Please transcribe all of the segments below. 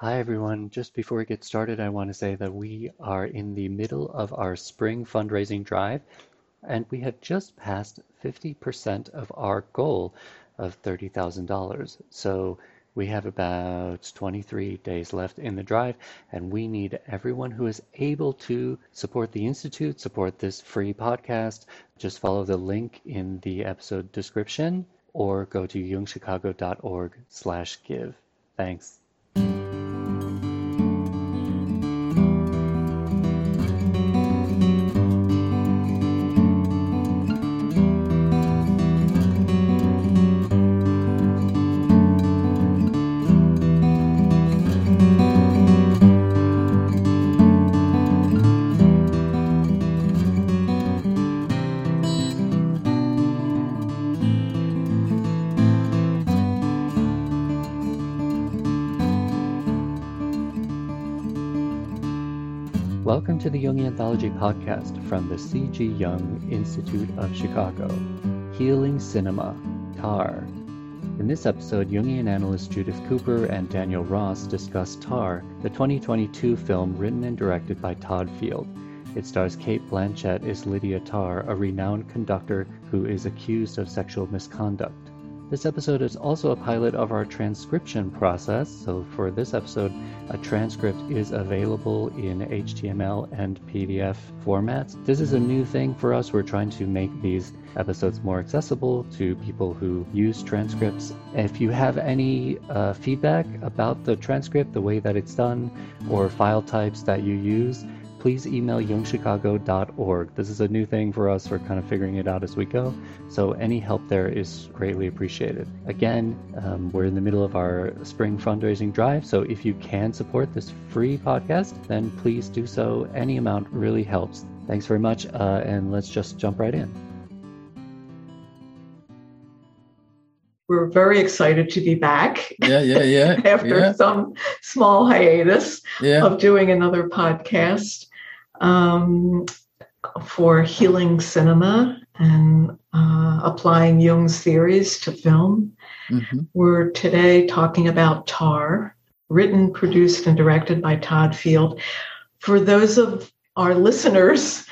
Hi, everyone. Just before we get started, I want to say that we are in the middle of our spring fundraising drive, and we have just passed 50% of our goal of $30,000. So we have about 23 days left in the drive, and we need everyone who is able to support the Institute, support this free podcast. Just follow the link in the episode description or go to jungchicago.org slash give. Thanks. Podcast from the C.G. Jung Institute of Chicago. Healing Cinema, Tár. In this episode, Jungian analyst Judith Cooper and Daniel Ross discuss Tár, the 2022 film written and directed by Todd Field. It stars Cate Blanchett as Lydia Tár, a renowned conductor who is accused of sexual misconduct. This episode is also a pilot of our transcription process. So, for this episode, a transcript is available in HTML and PDF formats. This is a new thing for us. We're trying to make these episodes more accessible to people who use transcripts. If you have any uh, feedback about the transcript, the way that it's done, or file types that you use, please email jungchicago.org. This is a new thing for us. We're kind of figuring it out as we go. So any help there is greatly appreciated. Again, um, we're in the middle of our spring fundraising drive. So if you can support this free podcast, then please do so. Any amount really helps. Thanks very much. Uh, and let's just jump right in. We're very excited to be back. Yeah, yeah, yeah. after yeah. some small hiatus yeah. of doing another podcast um, for healing cinema and uh, applying Jung's theories to film. Mm-hmm. We're today talking about Tár, written, produced, and directed by Todd Field. For those of our listeners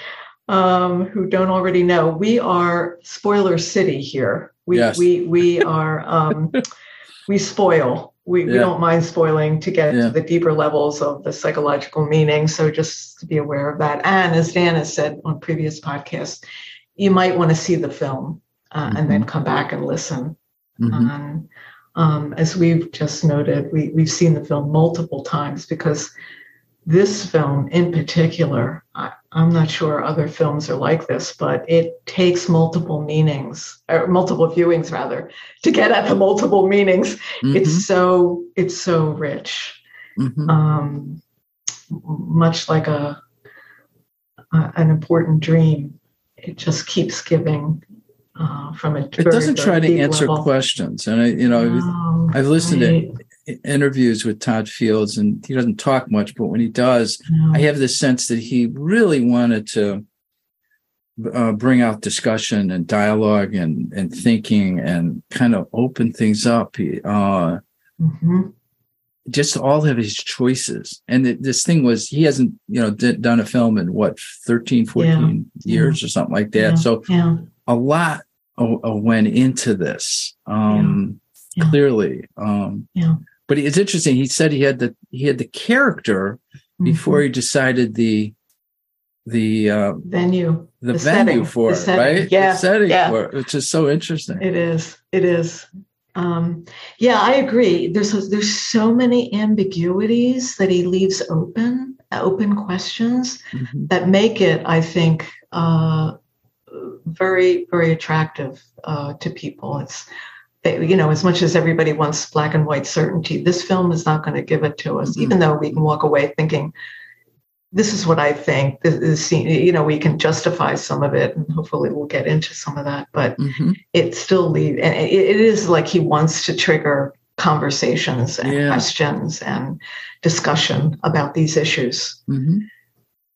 um, who don't already know, we are spoiler city here. We Yes. we we are um, we spoil. We, we don't mind spoiling to get Yeah. to the deeper levels of the psychological meaning. So just to be aware of that. And as Dan has said on previous podcasts, you might want to see the film uh, and then come back and listen. Mhm. Um, um, as we've just noted, we, we've seen the film multiple times because this film in particular, I, I'm not sure other films are like this, but it takes multiple meanings, or multiple viewings rather, to get at the multiple meanings. Mhm. It's so it's so rich, Mhm. um, much like a, a an important dream. It just keeps giving uh, from a. It doesn't try to answer questions, and I, you know, I've listened to interviews with Todd Fields, and he doesn't talk much, but when he does, I have the sense that he really wanted to uh, bring out discussion and dialogue and and thinking and kind of open things up. He, uh, Mhm. just all of his choices. And th- this thing was he hasn't you know d- done a film in what 13, 14 years or something like that. Yeah. So Yeah. a lot uh, uh, went into this um Yeah. Yeah. clearly um Yeah. But it's interesting he said he had the he had the character before Mhm. he decided the the uh venue. the, The venue setting, for it setting. right Yeah, the setting yeah. for it which is so interesting It is. It is. Um, yeah, I agree. There's there's so many ambiguities that he leaves open, open questions Mhm. that make it, I think, uh, very very attractive uh, to people. It's you know, as much as everybody wants black and white certainty, this film is not going to give it to us. Mhm. Even though we can walk away thinking, "This is what I think." This is, you know, we can justify some of it, and hopefully we'll get into some of that. But Mhm. it still leaves, and it, it is like he wants to trigger conversations and Yeah. questions and discussion about these issues. Mhm.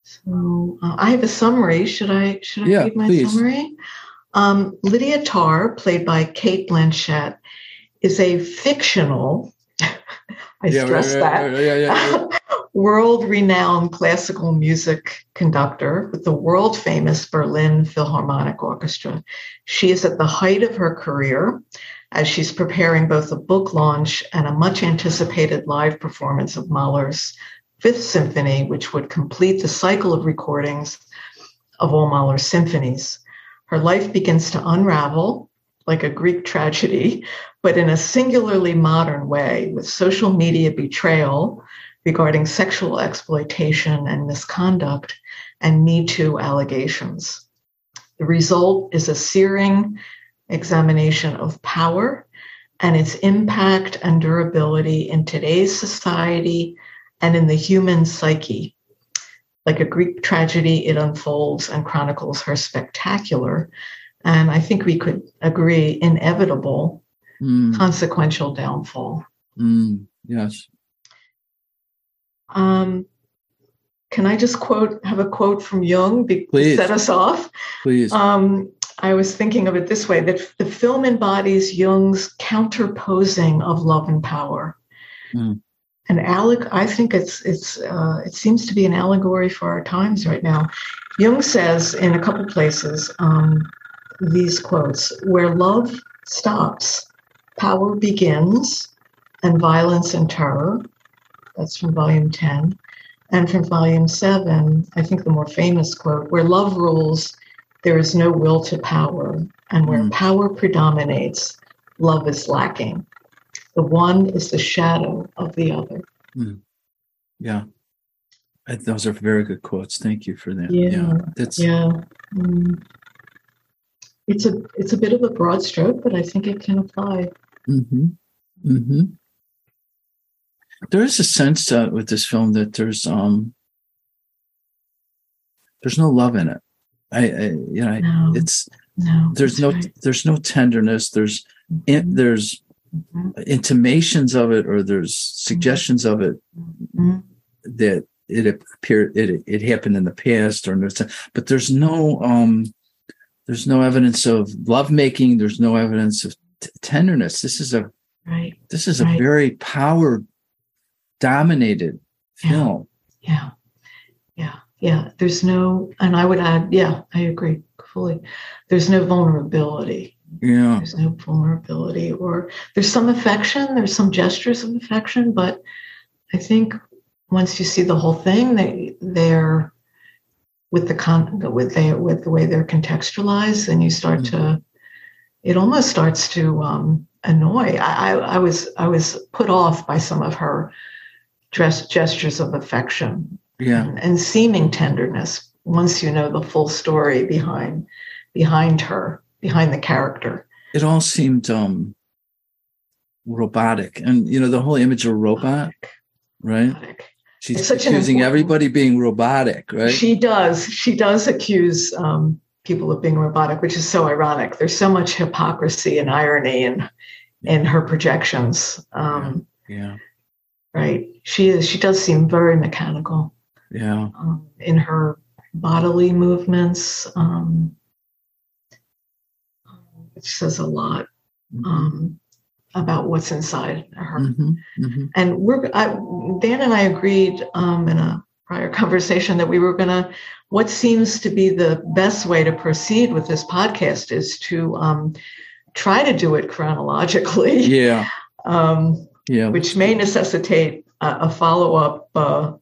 So uh, I have a summary. Should I should I Yeah, read my please. summary? Um, Lydia Tár, played by Cate Blanchett, is a fictional I yeah, stress right, that. Right, yeah, yeah, world renowned classical music conductor with the world famous Berlin Philharmonic Orchestra. She is at the height of her career as she's preparing both a book launch and a much anticipated live performance of Mahler's Fifth Symphony, which would complete the cycle of recordings of all Mahler's symphonies. Her life begins to unravel like a Greek tragedy, but in a singularly modern way with social media betrayal regarding sexual exploitation and misconduct and Me Too allegations. The result is a searing examination of power and its impact and durability in today's society and in the human psyche. Like a Greek tragedy, it unfolds and chronicles her spectacular, and I think we could agree, inevitable, mm. consequential downfall. Mm. Yes. Um, can I just quote, have a quote from Jung to Please. set us off? Please. Um, I was thinking of it this way that the film embodies Jung's counterposing of love and power. Mm. And Alec, I think it's it's uh, it seems to be an allegory for our times right now. Jung says in a couple places um, these quotes: "Where love stops, power begins, and violence and terror." That's from volume ten, and from volume seven. I think the more famous quote: "Where love rules, there is no will to power, and where mm. power predominates, love is lacking." The one is the shadow of the other. Mm. Yeah. Those are very good quotes. Thank you for that. Yeah. yeah that's yeah. Mm. It's a it's a bit of a broad stroke, but I think it can apply. Mm-hmm. Mm-hmm. There is a sense uh, with this film that there's um there's no love in it. I, I you know no. it's no, there's no right. there's no tenderness. There's mm-hmm. there's mm-hmm. Intimations of it or there's suggestions of it that it appeared it it happened in the past or but there's no um there's no evidence of lovemaking. There's no evidence of t- tenderness. This is a right. this is right. a very power dominated film. Yeah. Yeah. Yeah. There's no and i would add yeah i agree fully. There's no vulnerability yeah. There's no vulnerability or there's some affection, there's some gestures of affection, but I think once you see the whole thing, they they're with the con with they with the way they're contextualized, and you start mm-hmm. to it almost starts to um, annoy. I, I, I was I was put off by some of her dress gestures of affection yeah. and, and seeming tenderness once you know the full story behind behind her behind the character. It all seemed um robotic. And you know, the whole image of robot, right? Robotic. She's accusing everybody being robotic, right? She does. She does accuse um, people of being robotic, which is so ironic. There's so much hypocrisy and irony in in her projections. Um, yeah. yeah. Right. She is. She does seem very mechanical. Yeah. Um, in her bodily movements. Um, says a lot mm-hmm. um, about what's inside her. Mm-hmm. Mm-hmm. And we're I, Dan and I agreed um, in a prior conversation that we were going to. What seems to be the best way to proceed with this podcast is to um, try to do it chronologically. Yeah. Um, yeah. Which may necessitate a, a follow up uh,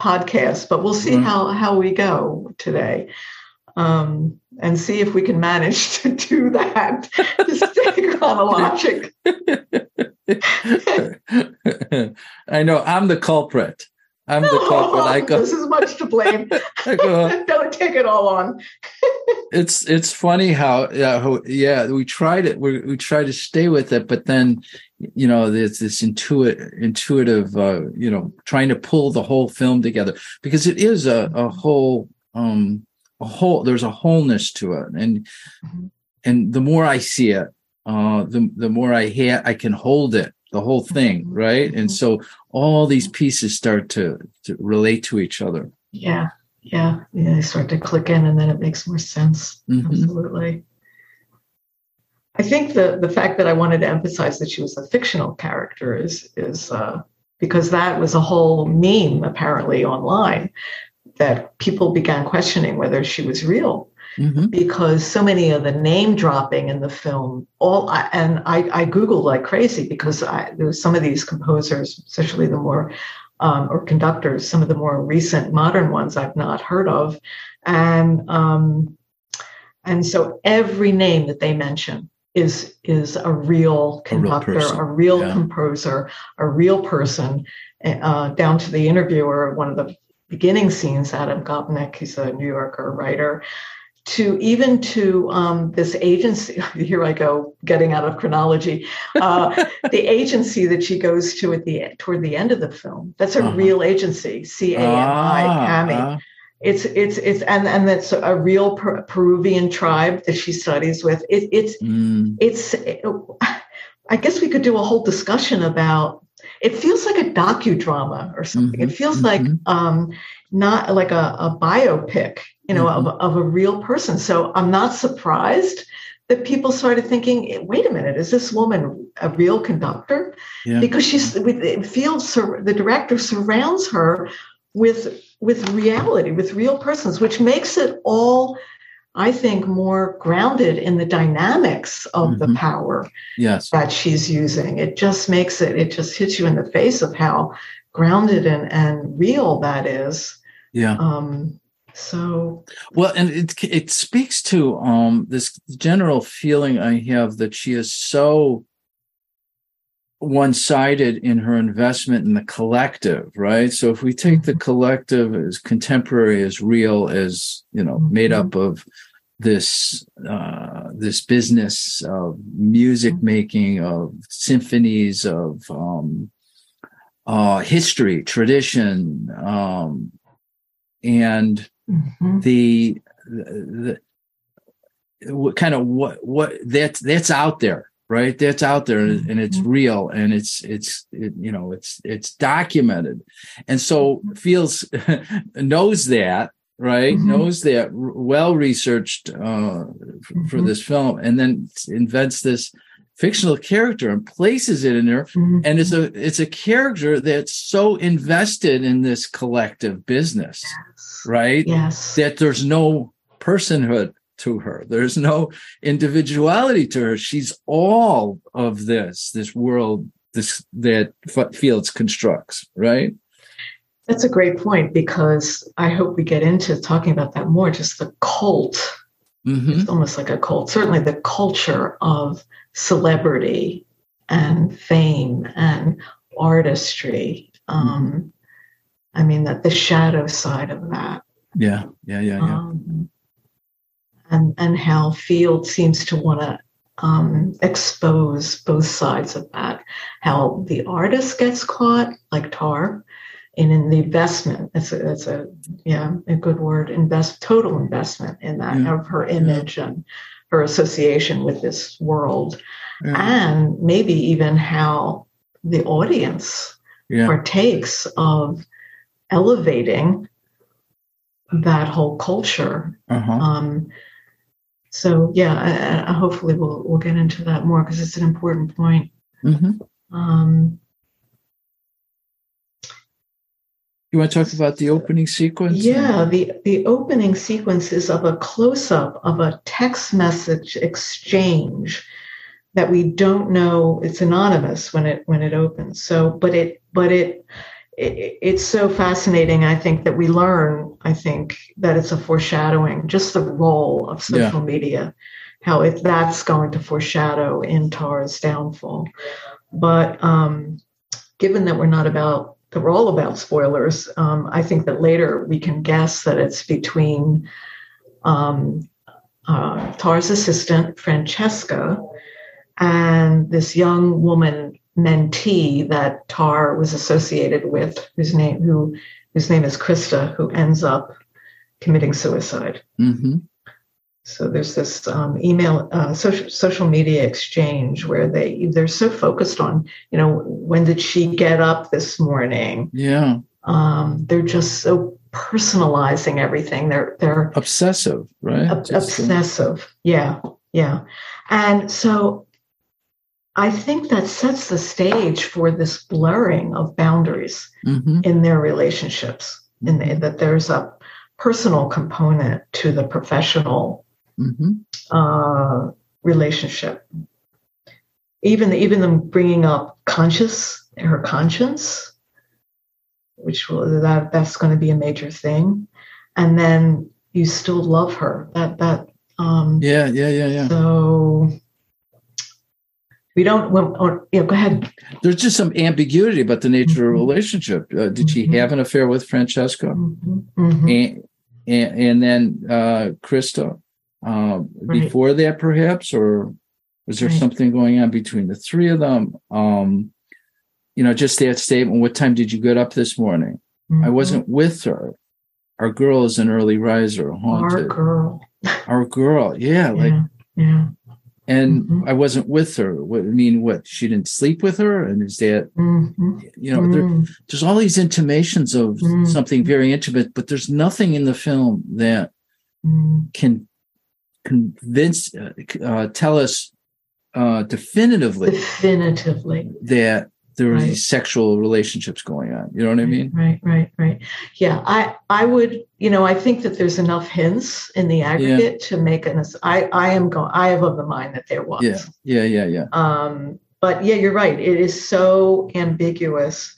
podcast, but we'll see how how we go today um, and see if we can manage to do that to stay chronologic. I know I'm the culprit. I'm the culprit. I go, this is much to blame. Go, Don't take it all on. it's it's funny how yeah how, yeah we tried it we we try to stay with it, but then you know there's this intuitive intuitive uh, you know trying to pull the whole film together because it is a a whole um a whole there's a wholeness to it and mm-hmm. and the more i see it uh the the more i ha- i can hold it the whole thing mm-hmm. right mm-hmm. and so all these pieces start to, to relate to each other yeah yeah yeah they start to click in and then it makes more sense mm-hmm. absolutely i think the the fact that i wanted to emphasize that she was a fictional character is is uh because that was a whole meme apparently online that people began questioning whether she was real. Mm-hmm. Because so many of the name dropping in the film, all and I, I googled like crazy because I, there was some of these composers, especially the more um, or conductors, some of the more recent modern ones I've not heard of, and um, and so every name that they mention is is a real conductor, a real, a real yeah. composer, a real person, uh, down to the interviewer. One of the beginning scenes, Adam Gopnik, he's a New Yorker writer, to even to um, this agency. Here I go, getting out of chronology. Uh, the agency that she goes to at the toward the end of the film. That's a uh-huh. real agency, C A M I, CAMI. Uh-huh. It's it's it's and and that's a real per- Peruvian tribe that she studies with. It, it's mm. it's. It, I guess we could do a whole discussion about. It feels like a docudrama or something. Mm-hmm. It feels mm-hmm. like um, not like a, a biopic, you know, mm-hmm. of, of a real person. So I'm not surprised that people started thinking, wait a minute, is this woman a real conductor? Yeah. Because she's it feels the director surrounds her with with reality, with real persons, which makes it all, I think, more grounded in the dynamics of mm-hmm. the power yes. that she's using. It just makes it, it just hits you in the face of how grounded and, and real that is. Yeah. Um, so well, and it it speaks to um this general feeling I have that she is so one-sided in her investment in the collective right so if we take the mm-hmm. collective as contemporary as real as you know made mm-hmm. up of this uh, this business of music mm-hmm. making of symphonies of um, uh, history tradition um, and mm-hmm. the, the, the what kind of what what that's that's out there right that's out there and it's mm-hmm. real and it's it's it, you know it's it's documented and so mm-hmm. feels knows that right mm-hmm. knows that well researched uh, mm-hmm. for this film and then invents this fictional character and places it in there mm-hmm. and it's a it's a character that's so invested in this collective business yes. right yes that there's no personhood to her. There's no individuality to her. She's all of this, this world, this that Fields constructs, right? That's a great point because I hope we get into talking about that more. Just the cult. Mm-hmm. It's almost like a cult. Certainly, the culture of celebrity and fame and artistry. Um. I mean, that the shadow side of that. Yeah, yeah, yeah, yeah. Um, and, and how Field seems to want to um, expose both sides of that. How the artist gets caught, like Tár, and in the investment. It's a, it's a yeah, a good word. Invest total investment in that yeah. of her image yeah. and her association with this world, yeah. and maybe even how the audience partakes of elevating that whole culture. Uh-huh. Um, so yeah, I, I hopefully we'll we'll get into that more because it's an important point. Mm-hmm. Um, you want to talk about the opening sequence? Yeah, the the opening sequence is of a close up of a text message exchange that we don't know. It's anonymous when it when it opens. So, but it but it it, it's so fascinating. I think that we learn. I think that it's a foreshadowing, just the role of social yeah. media, how if that's going to foreshadow in Tár's downfall. But um, given that we're not about we're all about spoilers, um, I think that later we can guess that it's between um, uh, Tár's assistant Francesca and this young woman mentee that Tár was associated with, whose name who whose name is Krista, who ends up committing suicide. Mm-hmm. So there's this um, email, uh, social social media exchange where they they're so focused on, you know, when did she get up this morning? Yeah, um, they're just so personalizing everything. They're they're obsessive, right? Ob- obsessive, yeah, yeah. And so I think that sets the stage for this blurring of boundaries mm-hmm. in their relationships, mm-hmm. in that there's a personal component to the professional mm-hmm. uh, relationship. Even even them bringing up conscious her conscience, which will that that's going to be a major thing, and then you still love her. That that um, yeah yeah yeah yeah. So we don't or, know, go ahead there's just some ambiguity about the nature mm-hmm. of the relationship uh, did mm-hmm. she have an affair with Francesca mm-hmm. mm-hmm. and, and, and then uh krista uh, right. before that perhaps or was there right. something going on between the three of them um you know just that statement what time did you get up this morning i mm-hmm. wasn't with her our girl is an early riser haunted our girl our girl yeah, like yeah and mm-hmm. I wasn't with her. What, I mean, what she didn't sleep with her, and is that mm-hmm. you know, there, mm. there's all these intimations of mm-hmm. something very intimate, but there's nothing in the film that mm. can convince, uh, uh, tell us uh, definitively, definitively that there were right. these sexual relationships going on. You know what I mean? Right, right, right. Yeah, I I would, you know, I think that there's enough hints in the aggregate yeah. to make an. I I am going. I have of the mind that there was. Yeah, yeah, yeah, yeah. Um, but yeah, you're right. It is so ambiguous.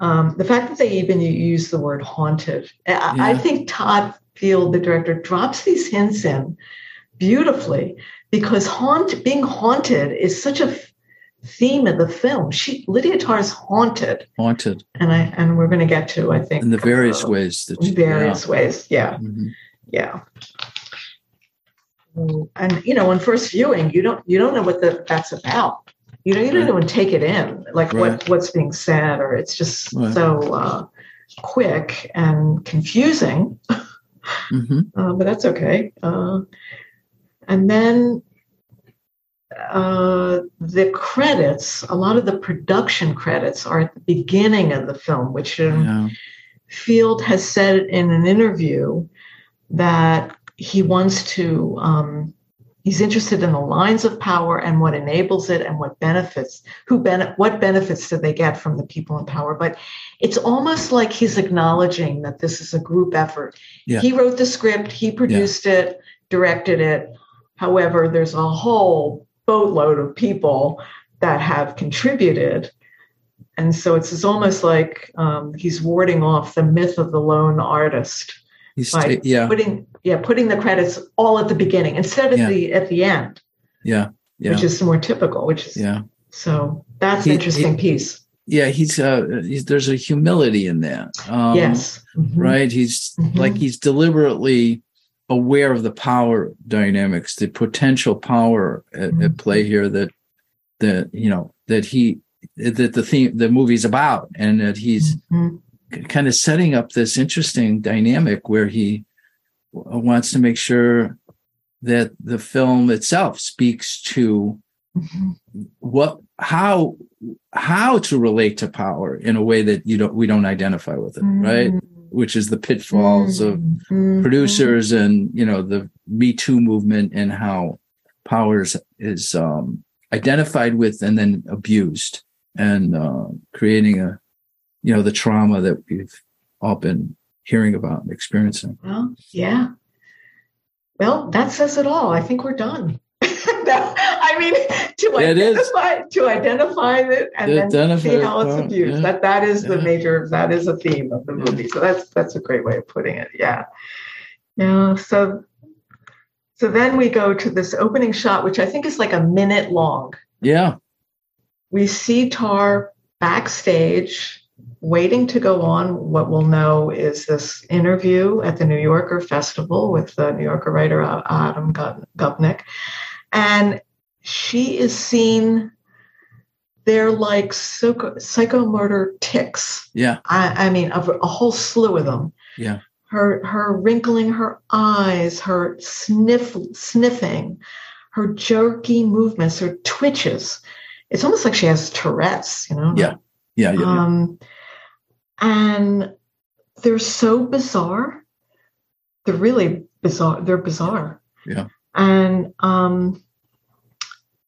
Um, the fact that they even use the word haunted, yeah. I, I think Todd Field, the director, drops these hints in beautifully because haunt being haunted is such a theme of the film. She Lydia Tár is haunted. Haunted. And I and we're going to get to I think in the various uh, ways that she, various yeah. ways. Yeah. Mm-hmm. Yeah. And you know, on first viewing, you don't you don't know what the, that's about. You know, you don't right. even take it in, like right. what what's being said, or it's just right. so uh, quick and confusing. Mm-hmm. Uh, but that's okay. Uh, and then uh, the credits, a lot of the production credits are at the beginning of the film, which yeah. Field has said in an interview that he wants to, um, he's interested in the lines of power and what enables it and what benefits, who ben- what benefits do they get from the people in power. But it's almost like he's acknowledging that this is a group effort. Yeah. He wrote the script, he produced yeah. it, directed it. However, there's a whole boatload of people that have contributed. And so it's, it's almost like um, he's warding off the myth of the lone artist he's by yeah. putting yeah putting the credits all at the beginning instead of yeah. the at the end. Yeah, yeah, which is more typical. Which is yeah. So that's he, interesting he, piece. Yeah, he's, uh, he's there's a humility in that. Um, yes, mm-hmm. right. He's mm-hmm. like he's deliberately aware of the power dynamics, the potential power at, mm-hmm. at play here that that you know that he that the theme the movie's about, and that he's mm-hmm. kind of setting up this interesting dynamic where he wants to make sure that the film itself speaks to mm-hmm. what how how to relate to power in a way that you don't we don't identify with it right mm-hmm which is the pitfalls mm-hmm. of mm-hmm. producers and you know the Me Too movement and how powers is um, identified with and then abused and uh, creating a you know the trauma that we've all been hearing about and experiencing. Well, yeah. Well, that says it all. I think we're done. I mean, to identify to identify it and then see how it's abused. Yeah. That that is the major that is a theme of the movie. So that's that's a great way of putting it. Yeah. Yeah. So so then we go to this opening shot, which I think is like a minute long. Yeah. We see Tár backstage waiting to go on what we'll know is this interview at the New Yorker Festival with the New Yorker writer uh, Adam Gopnik. And she is seen they're like psycho, psychomotor tics. Yeah. I, I mean, a, a, whole slew of them. Yeah. Her, her wrinkling her eyes, her sniff, sniffing, her jerky movements, her twitches. It's almost like she has Tourette's, you know? Yeah. Yeah. yeah, um, And they're so bizarre. They're really bizarre. They're bizarre. Yeah. And um,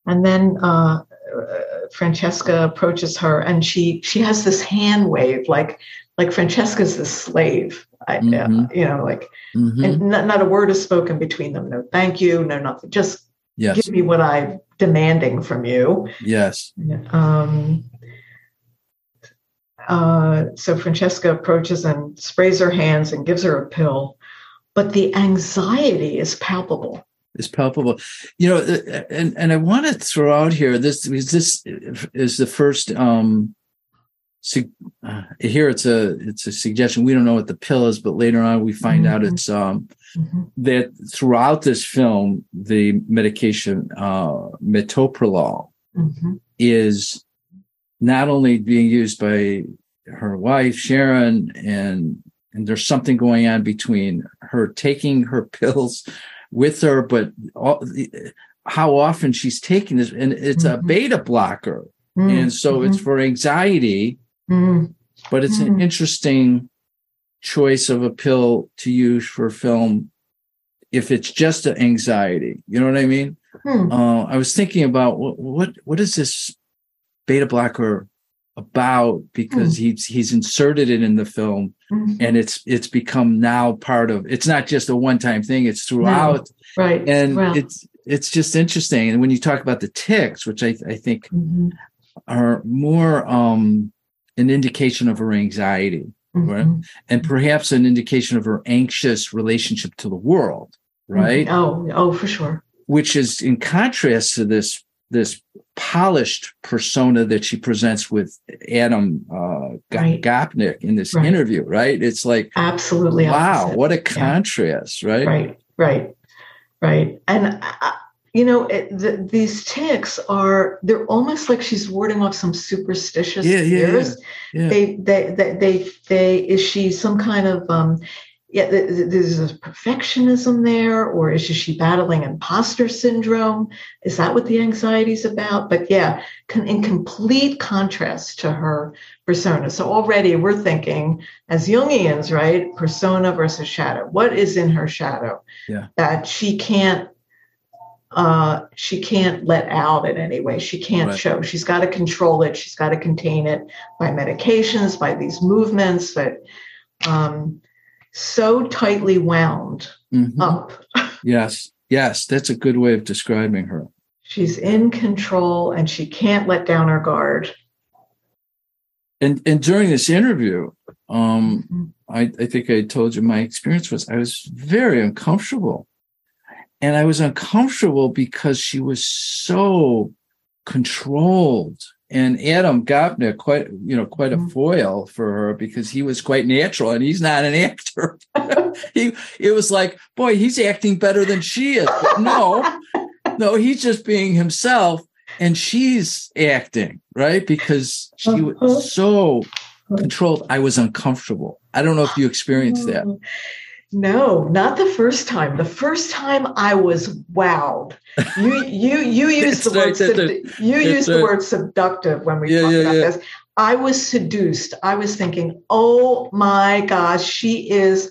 and then uh, Francesca approaches her, and she she has this hand wave, like like Francesca's the slave. I, mm-hmm. uh, you know, like, mm-hmm. and not, not, a word is spoken between them. No, thank you. No, nothing. Just yes. give me what I'm demanding from you. Yes. Um, uh, so Francesca approaches and sprays her hands and gives her a pill, but the anxiety is palpable. Is palpable, you know, uh, and and I want to throw out here this this is the first um uh, here it's a it's a suggestion we don't know what the pill is but later on we find mm-hmm. out it's um mm-hmm. that throughout this film the medication uh metoprolol mm-hmm. is not only being used by her wife Sharon and and there's something going on between her taking her pills with her but all, how often she's taking this and it's a mm-hmm. beta blocker mm-hmm. and so it's mm-hmm. for anxiety Mm-hmm. But it's mm-hmm. an interesting choice of a pill to use for film if it's just an anxiety. You know what I mean? Hmm. Uh, I was thinking about what, what what is this beta blocker about because hmm. he's he's inserted it in the film mm-hmm. and it's it's become now part of it's not just a one time thing it's throughout no. right and it's it's just interesting and when you talk about the ticks which i, I think mm-hmm. are more um an indication of her anxiety, mm-hmm. right? And perhaps an indication of her anxious relationship to the world, mm-hmm. right? Oh, oh, for sure. Which is in contrast to this this polished persona that she presents with Adam uh, right. Gopnik in this right. interview, right? It's like absolutely wow, opposite. what a contrast, yeah. right? Right, right, right. And I, you know it, the, these ticks are they're almost like she's warding off some superstitious yeah, fears yeah, yeah. They, they they they they is she some kind of um yeah there's a perfectionism there or is she battling imposter syndrome is that what the anxiety is about but yeah in complete contrast to her persona so already we're thinking as jungians right persona versus shadow what is in her shadow yeah. that she can't uh, she can't let out in any way. She can't right. show. She's got to control it. She's got to contain it by medications, by these movements But um, so tightly wound mm-hmm. up. yes, yes, that's a good way of describing her. She's in control and she can't let down her guard. And and during this interview, um, mm-hmm. I, I think I told you my experience was I was very uncomfortable and I was uncomfortable because she was so controlled. And Adam Gopnik, quite you know, quite a mm-hmm. foil for her because he was quite natural, and he's not an actor. he it was like, boy, he's acting better than she is. But no, no, he's just being himself, and she's acting right because she was uh-huh. so controlled. I was uncomfortable. I don't know if you experienced that. No, not the first time. The first time I was wowed. You you you use the word sub- you use the word seductive when we yeah, talk yeah, about yeah. this. I was seduced. I was thinking, oh my gosh, she is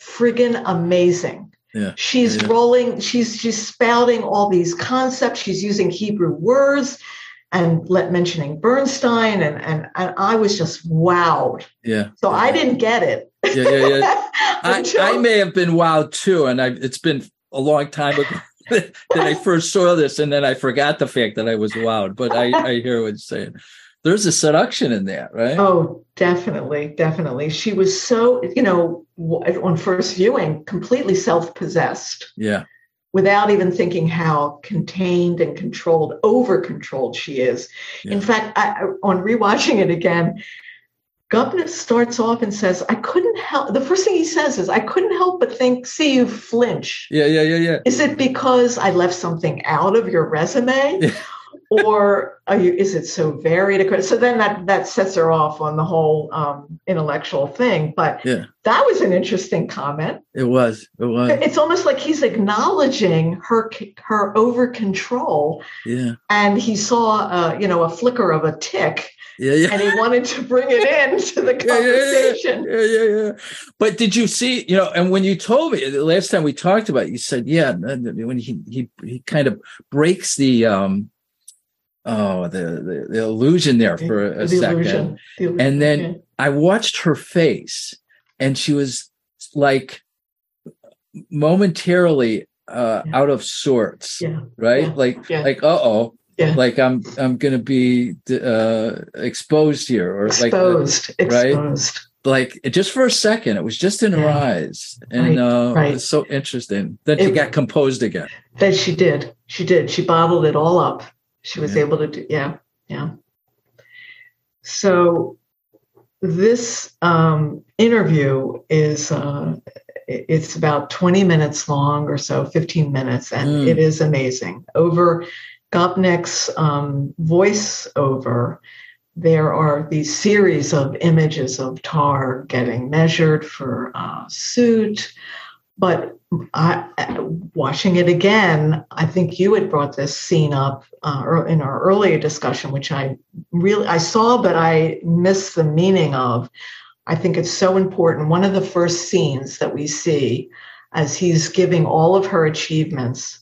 friggin' amazing. Yeah, she's yeah. rolling, she's she's spouting all these concepts, she's using Hebrew words and let mentioning Bernstein and and, and I was just wowed. Yeah. So I didn't get it yeah, yeah, yeah. I, I may have been wowed too, and I, it's been a long time ago that I first saw this, and then I forgot the fact that I was wowed. But I, I hear what you're saying. There's a seduction in that, right? Oh, definitely, definitely. She was so, you know, on first viewing, completely self-possessed. Yeah. Without even thinking how contained and controlled, over controlled she is. Yeah. In fact, I, on rewatching it again, Gopnik starts off and says, I couldn't help, the first thing he says is, I couldn't help but think, see you flinch. Yeah, yeah, yeah, yeah. Is it because I left something out of your resume? Yeah. or you, is it so varied? So then that, that sets her off on the whole um, intellectual thing. But yeah. that was an interesting comment. It was. It was. It's almost like he's acknowledging her her over control. Yeah. And he saw, uh, you know, a flicker of a tic yeah, yeah. And he wanted to bring it into the conversation. Yeah, yeah, yeah, yeah, But did you see, you know, and when you told me the last time we talked about it, you said, yeah, when he he he kind of breaks the um oh the the, the illusion there for a, The second illusion. The illusion. and then. I watched her face, and she was like momentarily uh, Yeah. out of sorts, yeah, right? Like, like, uh oh, yeah. like I'm I'm gonna be uh, exposed here, or like, exposed, right? exposed. like just for a second, it was just in her Yeah. eyes, and Right, uh, right. it was so interesting. Then she It- got composed again. That she did. She did. She bottled it all up. She was Yeah. able to do. Yeah, yeah. So this um, interview is uh, it's about 20 minutes long or so 15 minutes and Mm. it is amazing over gopnik's um, voiceover there are these series of images of Tár getting measured for uh, suit but I, watching it again, I think you had brought this scene up uh, in our earlier discussion, which I really I saw, but I missed the meaning of. I think it's so important. One of the first scenes that we see as he's giving all of her achievements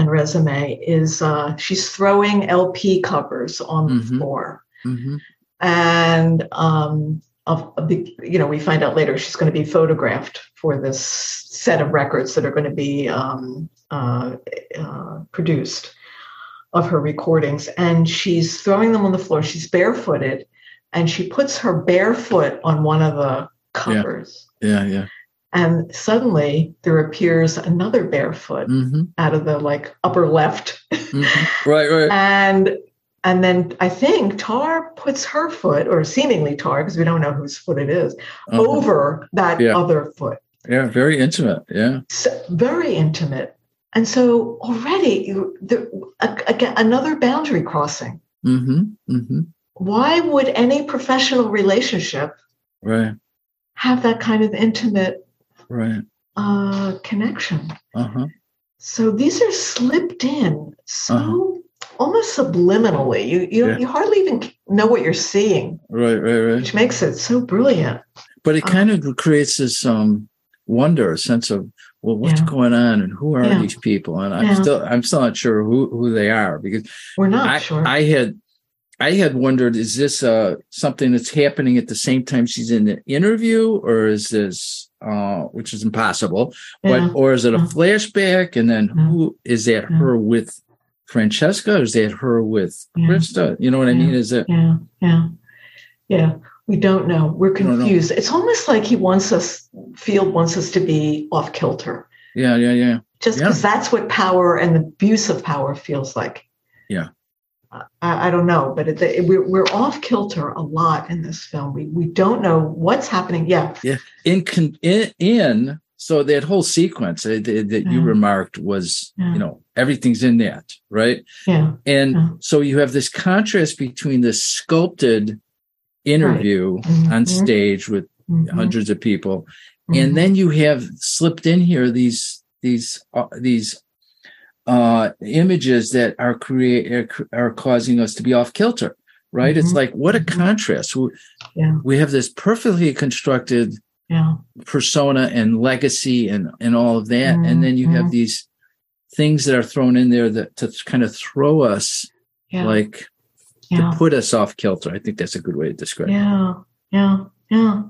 and resume is uh, she's throwing LP covers on the Mhm. floor hmm and um, of you know, we find out later she's going to be photographed for this set of records that are going to be um, uh, uh, produced of her recordings, and she's throwing them on the floor. She's barefooted, and she puts her bare foot on one of the covers, Yeah, yeah. And suddenly there appears another barefoot hmm out of the like upper left hmm Right, right. and and then I think Tár puts her foot, or seemingly Tár, because we don't know whose foot it is, Uh-huh. over that Yeah. other foot. Yeah, very intimate. Yeah. So, very intimate. And so already, you- the, a- again, another boundary crossing. hmm hmm Why would any professional relationship Right, have that kind of intimate right. uh, connection? Uh huh. So these are slipped in so Uh-huh. almost subliminally. You you, Yeah. you hardly even know what you're seeing, Right, right, right. which makes it so brilliant. But it Uh, kind of creates this um wonder, a sense of well, what's Yeah. going on and who are Yeah. these people? And I'm still I'm still not sure who who they are because We're not I, sure. I had I had wondered is this uh something that's happening at the same time she's in the interview or is this uh which is impossible yeah. but or is it a Yeah. flashback and then Yeah. who is that Yeah. her with Francesca or is that her with Yeah. Krista you know what I mean is it yeah, yeah, yeah. We don't know. We're don't know. confused. It's almost like he wants us, Field wants us to be off kilter, yeah yeah yeah just Yeah. because that's what power and the abuse of power feels like. Yeah. I, I don't know, but it, it, we're, we're off kilter a lot in this film. We we don't know what's happening. Yeah, in con- in, in so that whole sequence uh, that, that you remarked was Yeah. you know everything's in that right yeah, and Yeah. so you have this contrast between the sculpted interview on Mhm. stage with Mhm. hundreds of people Mhm. and then you have slipped in here these these uh, these uh images that are create are, are causing us to be off kilter right it's Mhm. like what a Mhm. contrast we, Yeah. we have this perfectly constructed yeah, persona and legacy and and all of that and then you have Mhm. these things that are thrown in there that to kind of throw us yeah, like yeah. to put us off kilter i think that's a good way to describe it Yeah, yeah, yeah.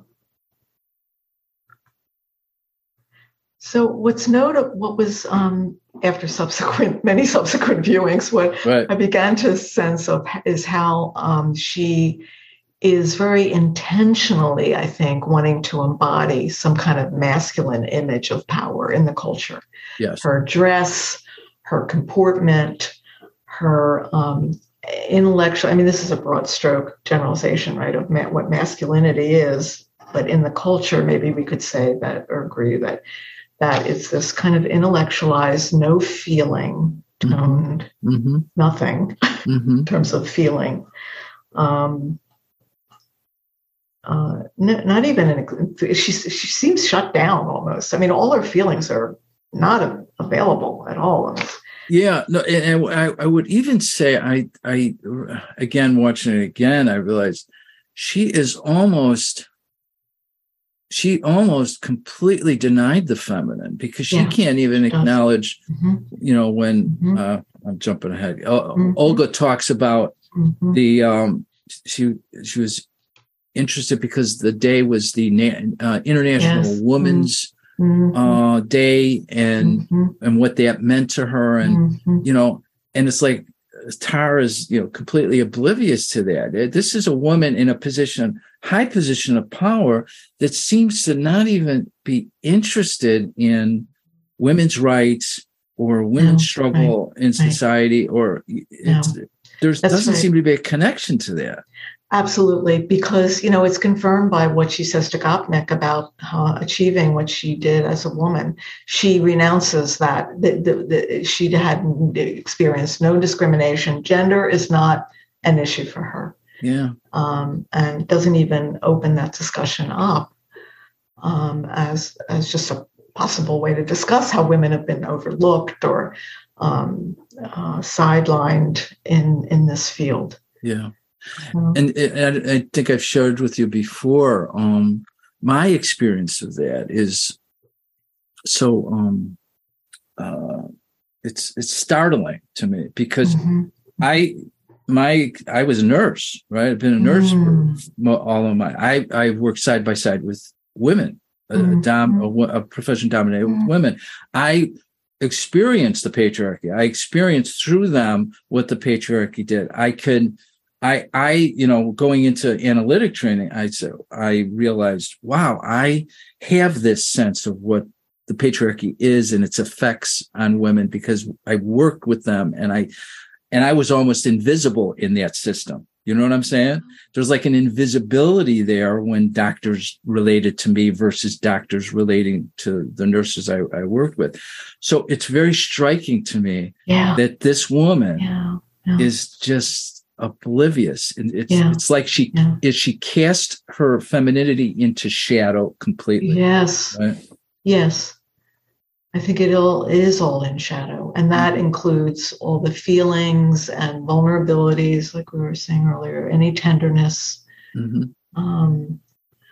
So what's notable, what was um, after subsequent many subsequent viewings, what right I began to sense of is how um, she is very intentionally, I think, wanting to embody some kind of masculine image of power in the culture. yes Her dress, her comportment, her um, intellectual. I mean, this is a broad stroke generalization, right, of ma- what masculinity is. But in the culture, maybe we could say that or agree that that it's this kind of intellectualized, no feeling, Mhm. toned, hmm nothing hmm in terms of feeling. Um, uh, n- not even an, she she seems shut down almost. I mean, all her feelings are not a- available at all. yeah no and, and I, I would even say i i again watching it again i realized she is almost she almost completely denied the feminine because she Yeah, can't even acknowledge Mhm, you know when Mhm. uh I'm jumping ahead. Mm-hmm. Olga talks about mm-hmm. the um, she she was interested because the day was the uh, International yes. Women's mm-hmm. uh, Day and mm-hmm. and what that meant to her, and mm-hmm. you know, and it's like Tara is you know completely oblivious to that. This is a woman in a position, high position of power, that seems to not even be interested in women's rights or women's no, struggle right, in society, right. or no, there doesn't right. seem to be a connection to that. Absolutely, because you know it's confirmed by what she says to Gopnik about uh, achieving what she did as a woman. She renounces that the, the, the, she had experienced no discrimination. Gender is not an issue for her. Yeah, um, and doesn't even open that discussion up um, as as just a possible way to discuss how women have been overlooked or um, uh, sidelined in in this field. Yeah. Mm-hmm. And, and, I think I've shared with you before. Um, my experience of that is so um, uh, it's it's startling to me because mm-hmm. I my I was a nurse, right? I've been a nurse mm. for all of my. I I worked side by side with women, mm-hmm. a, dom, a, a profession dominated with mm-hmm. women. I experienced the patriarchy. I experienced through them what the patriarchy did. I could I, I, you know, going into analytic training, I said, I realized, wow, I have this sense of what the patriarchy is and its effects on women because I work with them and I, and I was almost invisible in that system. You know what I'm saying? Mm-hmm. There's like an invisibility there when doctors related to me versus doctors relating to the nurses I, I worked with. So it's very striking to me yeah. that this woman yeah. Yeah. is just oblivious and it's it's like she is she cast her femininity into shadow completely yes right? yes i think it all is all in shadow and that mm-hmm. includes all the feelings and vulnerabilities like we were saying earlier any tenderness mm-hmm. um,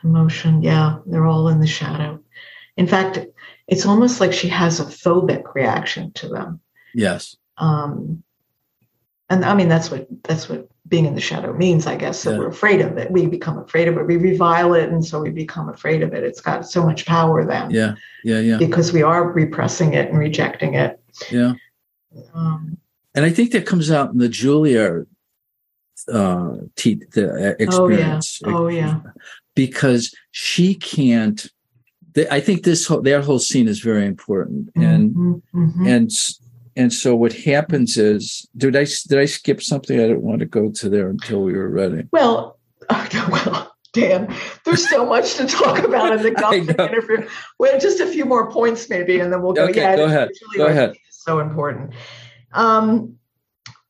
emotion yeah they're all in the shadow in fact it's almost like she has a phobic reaction to them yes um, and I mean that's what that's what being in the shadow means, I guess. that yeah. we're afraid of it. We become afraid of it. We revile it, and so we become afraid of it. It's got so much power then. Yeah, yeah, yeah. Because we are repressing it and rejecting it. Yeah. Um, and I think that comes out in the Julia uh, te- the experience. Oh yeah. Oh yeah. Because she can't. I think this whole that whole scene is very important, and mm-hmm, mm-hmm. and and so what happens is, did I did I skip something? I didn't want to go to there until we were ready. Well, well, Dan, there's so much to talk about in the Gopnik interview. Well, just a few more points, maybe, and then we'll go. Okay, yeah, go ahead. Go ahead. So important. Um,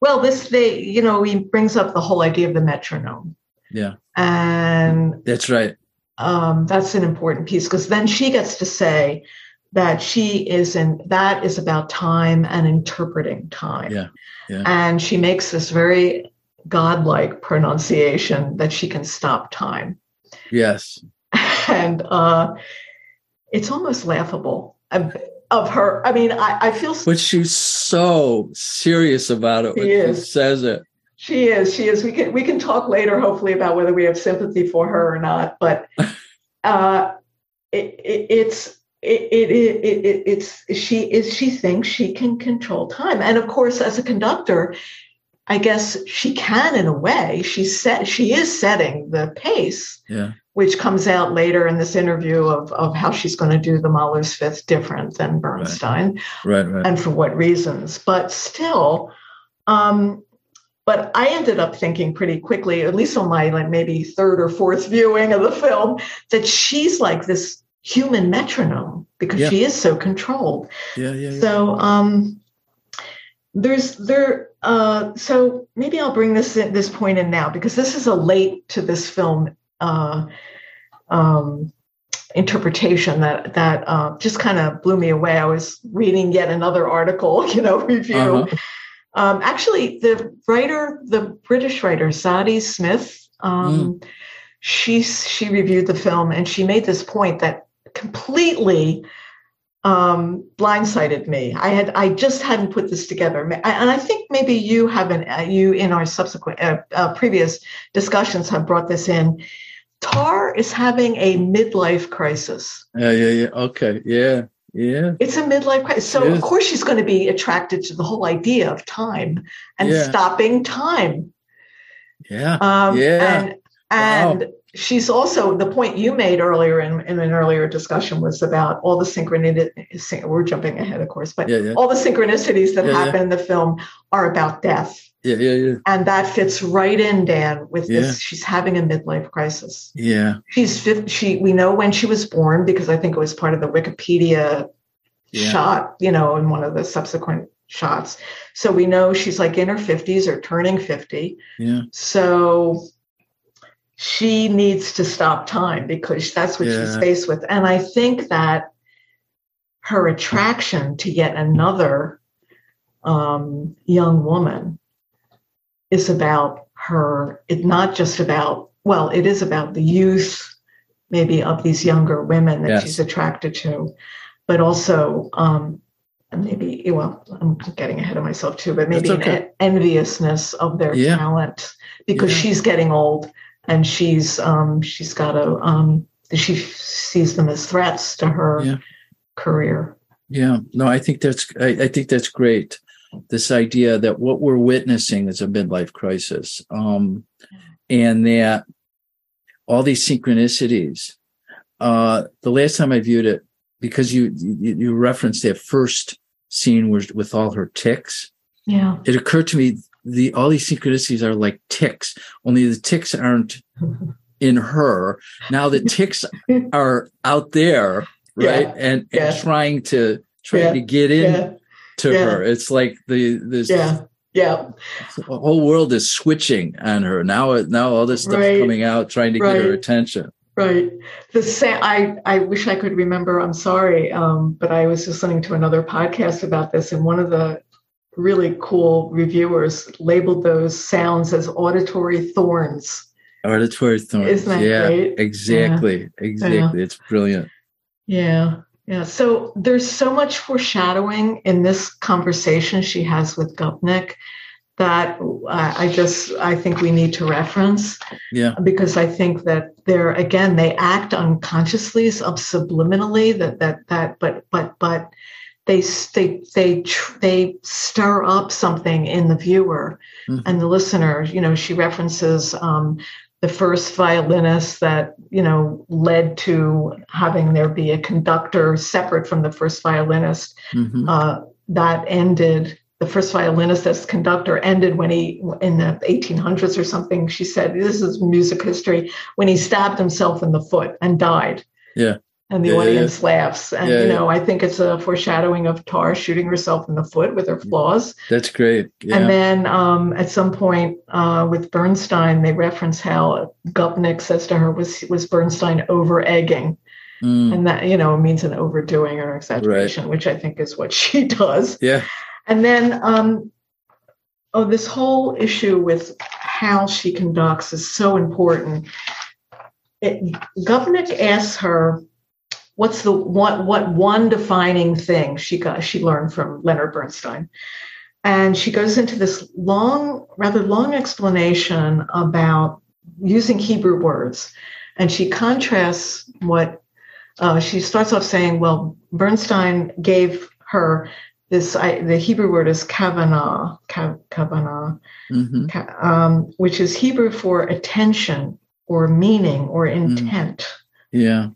well, this they, you know, he brings up the whole idea of the metronome. Yeah, and that's right. Um, that's an important piece because then she gets to say, that she is in that is about time and interpreting time. Yeah. yeah. And she makes this very godlike pronunciation that she can stop time. Yes. And uh, it's almost laughable of her. I mean, I, I feel. But she's so serious about it. She, is. she says it. She is. She is. We can we can talk later, hopefully, about whether we have sympathy for her or not. But uh, it, it, it's it, it, it, it, it's she is she thinks she can control time. And of course as a conductor i guess she can in a way. She set she is setting the pace yeah. which comes out later in this interview of, of how she's going to do the mahler's fifth different than bernstein. Right. right right. And for what reasons. But still um but I ended up thinking pretty quickly, at least on my like maybe third or fourth viewing of the film, that she's like this human metronome because yeah. she is so controlled. Yeah, yeah. yeah. So um, there's there. Uh, so maybe I'll bring this in, this point in now because this is a late to this film uh, um, interpretation that that uh, just kind of blew me away. I was reading yet another article, you know, review. Uh-huh. Um, actually, the writer, the British writer Zadie Smith, um, mm. she she reviewed the film and she made this point that completely um, blindsided me. I had I just hadn't put this together, and I think maybe you haven't. Uh, you in our subsequent uh, uh, previous discussions have brought this in. Tár is having a midlife crisis. Yeah, yeah, yeah. Okay, yeah, yeah. It's a midlife crisis. So of course she's going to be attracted to the whole idea of time and yeah. stopping time. Yeah. Um, yeah. And and wow she's also the point you made earlier in, in an earlier discussion was about all the synchronicities. We're jumping ahead, of course, but yeah, yeah. all the synchronicities that yeah, happen in the film are about death. Yeah, yeah, yeah. And that fits right in, Dan, with this. She's having a midlife crisis. Yeah. She's she. We know when she was born because I think it was part of the Wikipedia shot. You know, in one of the subsequent shots. So we know she's like in her fifties or turning fifty. Yeah. So she needs to stop time because that's what yeah. she's faced with. And I think that her attraction to yet another um, young woman is about her, it's not just about, well, it is about the youth, maybe of these younger women that yes. she's attracted to, but also um, maybe, well, I'm getting ahead of myself too, but maybe okay. an enviousness of their yeah. talent because yeah. she's getting old and she's um, she's got a um, she sees them as threats to her yeah. career. Yeah, no, I think that's I, I, think that's great. This idea that what we're witnessing is a midlife crisis, um, and that all these synchronicities. Uh, the last time I viewed it, because you you, you referenced that first scene with, with all her ticks. Yeah, it occurred to me the all these synchronicities are like ticks, only the ticks aren't in her. Now the ticks are out there, right? Yeah. And, yeah. trying to trying yeah. to get in to her. It's like the this yeah. Yeah. The whole world is switching on her. Now now all this stuff right. coming out trying to right. get her attention. Right. The sa- I I wish I could remember. I'm sorry, um, but I was listening to another podcast about this, and one of the really cool reviewers labeled those sounds as auditory thorns. Auditory thorns. Isn't that yeah, great? Exactly. Yeah. Exactly. Yeah. It's brilliant. Yeah. Yeah. So there's so much foreshadowing in this conversation she has with Gopnik that uh, I just I think we need to reference. Yeah. Because I think that they're again they act unconsciously, subliminally that that that but but but they they they they stir up something in the viewer mm-hmm. and the listener. You know, she references um, the first violinist that you know led to having there be a conductor separate from the first violinist. Mm-hmm. Uh, that ended. The first violinist as conductor ended when he, in the 1800s or something, she said, this is music history, when he stabbed himself in the foot and died. Yeah and the yeah, audience yeah. laughs. And yeah, you know, I think it's a foreshadowing of Tár shooting herself in the foot with her flaws. That's great. And then um, at some point uh, with Bernstein, they reference how Gopnik says to her, "Was was Bernstein over egging?" Mm. And that you know means an overdoing or exaggeration, right. which I think is what she does. Yeah. And then um, oh, this whole issue with how she conducts is so important. It, Gopnik asks her what's the what what one defining thing she got she learned from Leonard Bernstein. And she goes into this long, rather long explanation about using Hebrew words. And she contrasts what uh, she starts off saying, well, Bernstein gave her this, I, the Hebrew word is kavanah, kavanah, mm-hmm. um, which is Hebrew for attention or meaning or intent. Mm. Yeah.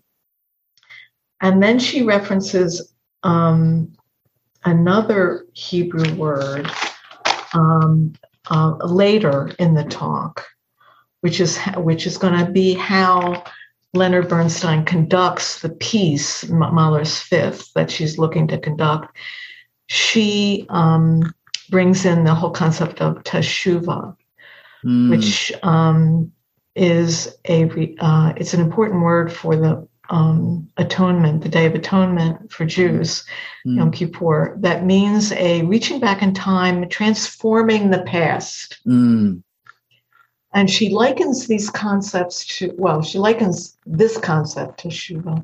And then she references um, another Hebrew word um, uh, later in the talk, which is which is going to be how Leonard Bernstein conducts the piece, Mahler's Fifth, that she's looking to conduct. She um, brings in the whole concept of teshuva, mm. which um, is a uh, it's an important word for the um, atonement, the Day of Atonement for Jews, mm. Yom Kippur, that means a reaching back in time, transforming the past. Mm. And she likens these concepts to, well, she likens this concept teshuva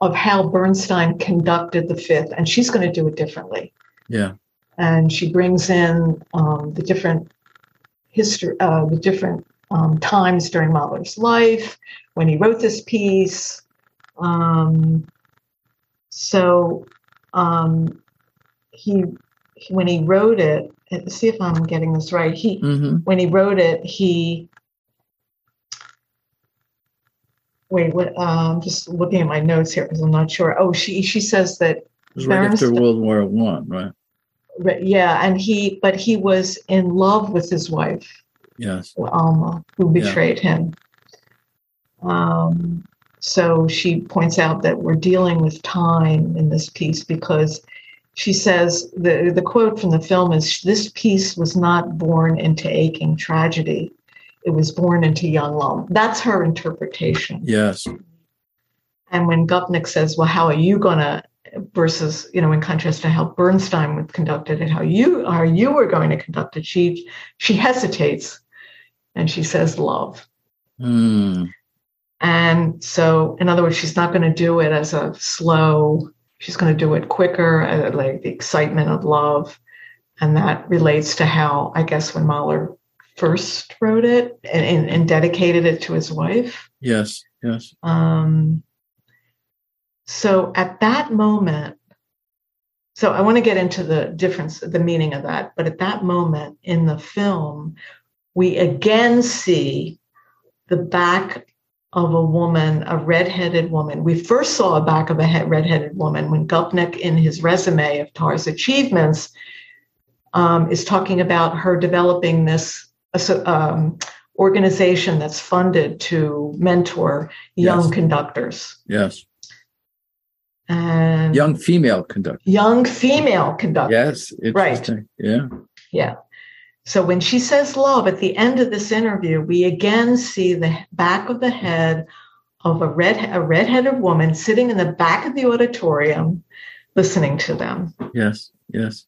of how Bernstein conducted the fifth, and she's going to do it differently. Yeah. And she brings in um, the different history, uh, the different um, times during Mahler's life when he wrote this piece. Um, so um, he, when he wrote it, see if I'm getting this right. He, mm-hmm. when he wrote it, he wait, what? I'm just looking at my notes here because I'm not sure. Oh, she she says that it was right after World War One, right? Yeah, and he, but he was in love with his wife. Yes, Alma, who betrayed yeah. him. Um, so she points out that we're dealing with time in this piece because she says the the quote from the film is this piece was not born into aching tragedy it was born into young love. That's her interpretation. Yes. And when Gopnik says, well, how are you going to, versus, you know, in contrast to how Bernstein would conducted it, how you are you were going to conduct it, she, she hesitates and she says love. Mm. And so, in other words, she's not going to do it as a slow, she's going to do it quicker, uh, like the excitement of love. And that relates to how, I guess, when Mahler first wrote it and, and dedicated it to his wife. Yes, yes. Um, so at that moment, so I want to get into the difference, the meaning of that. But at that moment in the film, we again see the back of a woman, a redheaded woman. We first saw a back of a redheaded woman when Gopnik, in his resume of Tár's achievements, um, is talking about her developing this um, organization that's funded to mentor young yes. conductors. Yes. And young female conductors. Young female conductors. Yes. Right. Yeah. Yeah. So when she says love at the end of this interview, we again see the back of the head of a red a redheaded woman sitting in the back of the auditorium listening to them. Yes. Yes.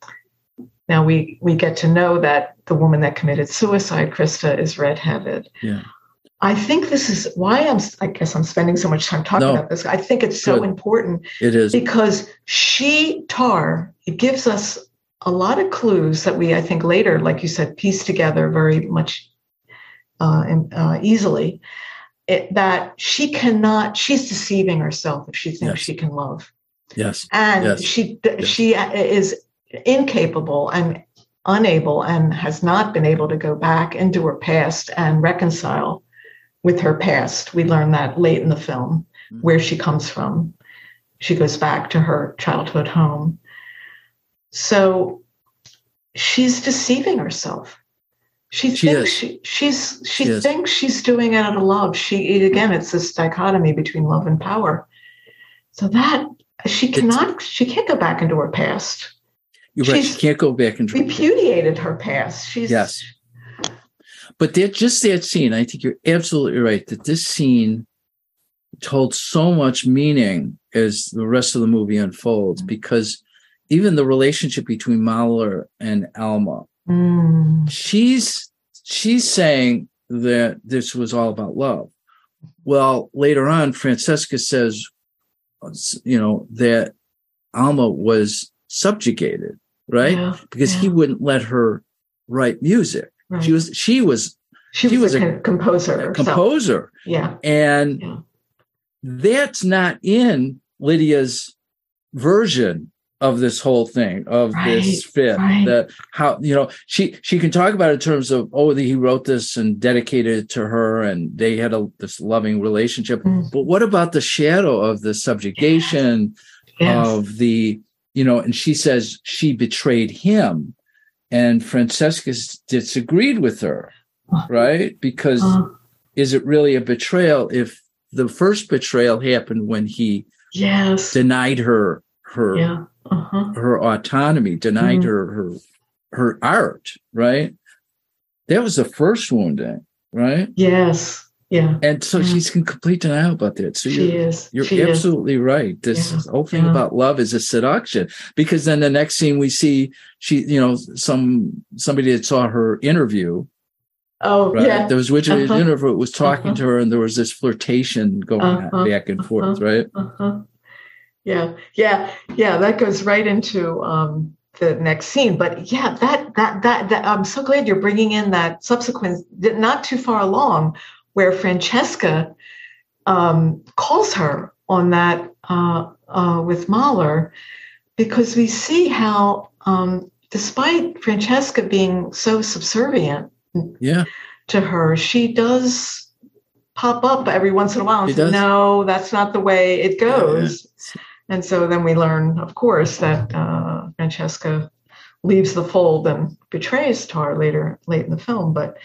Now we we get to know that the woman that committed suicide, Krista, is redheaded. Yeah. I think this is why I'm. I guess I'm spending so much time talking no. about this. I think it's so Good. important. It is because she tar it gives us a lot of clues that we, I think, later, like you said, piece together very much uh, uh, easily. It, that she cannot. She's deceiving herself if she thinks yes. she can love. Yes. And yes. she yes. she is incapable and unable and has not been able to go back into her past and reconcile with her past. We learn that late in the film, mm-hmm. where she comes from. She goes back to her childhood home. So she's deceiving herself. She, she thinks she, she's she, she thinks she's doing it out of love. She again, it's this dichotomy between love and power. So that she cannot, it's, she can't go back into her past. You're right. She can't go back and repudiated her past. She's yes. But that just that scene, I think you're absolutely right that this scene told so much meaning as the rest of the movie unfolds mm-hmm. because even the relationship between Mahler and Alma, mm. she's she's saying that this was all about love. Well, later on, Francesca says, you know, that Alma was subjugated right? Yeah, because yeah. he wouldn't let her write music. Right. She was she was she, she was, was, a, composer. A composer. Yeah. And yeah. that's not in Lydia's version of this whole thing of right, this fifth right. that how you know she she can talk about it in terms of oh he wrote this and dedicated it to her and they had a this loving relationship mm. but what about the shadow of the subjugation yes. of the you know, and she says she betrayed him. And Francesca disagreed with her, right? Because uh, is it really a betrayal if the first betrayal happened when he yes denied her her yeah. Uh-huh. her autonomy, denied mm-hmm. her her her art, right? That was the first wounding, right? Yes. Yeah. And so yeah. she's in complete denial about that. So she you're, is. You're she absolutely is. right. This yeah. whole thing yeah. about love is a seduction because then the next scene we see she, you know, some somebody that saw her interview. Oh, right? yeah. There was which uh-huh. interview was talking uh-huh. to her, and there was this flirtation going uh-huh. back and forth, uh-huh. right? Yeah, yeah, yeah. That goes right into um, the next scene. But yeah, that, that that that I'm so glad you're bringing in that subsequent, not too far along, where Francesca um, calls her on that uh, uh, with Mahler, because we see how, um, despite Francesca being so subservient, yeah, to her, she does pop up every once in a while and say, "No, that's not the way it goes." Yeah. And so then we learn, of course, that uh, Francesca leaves the fold and betrays Tár later, late in the film. But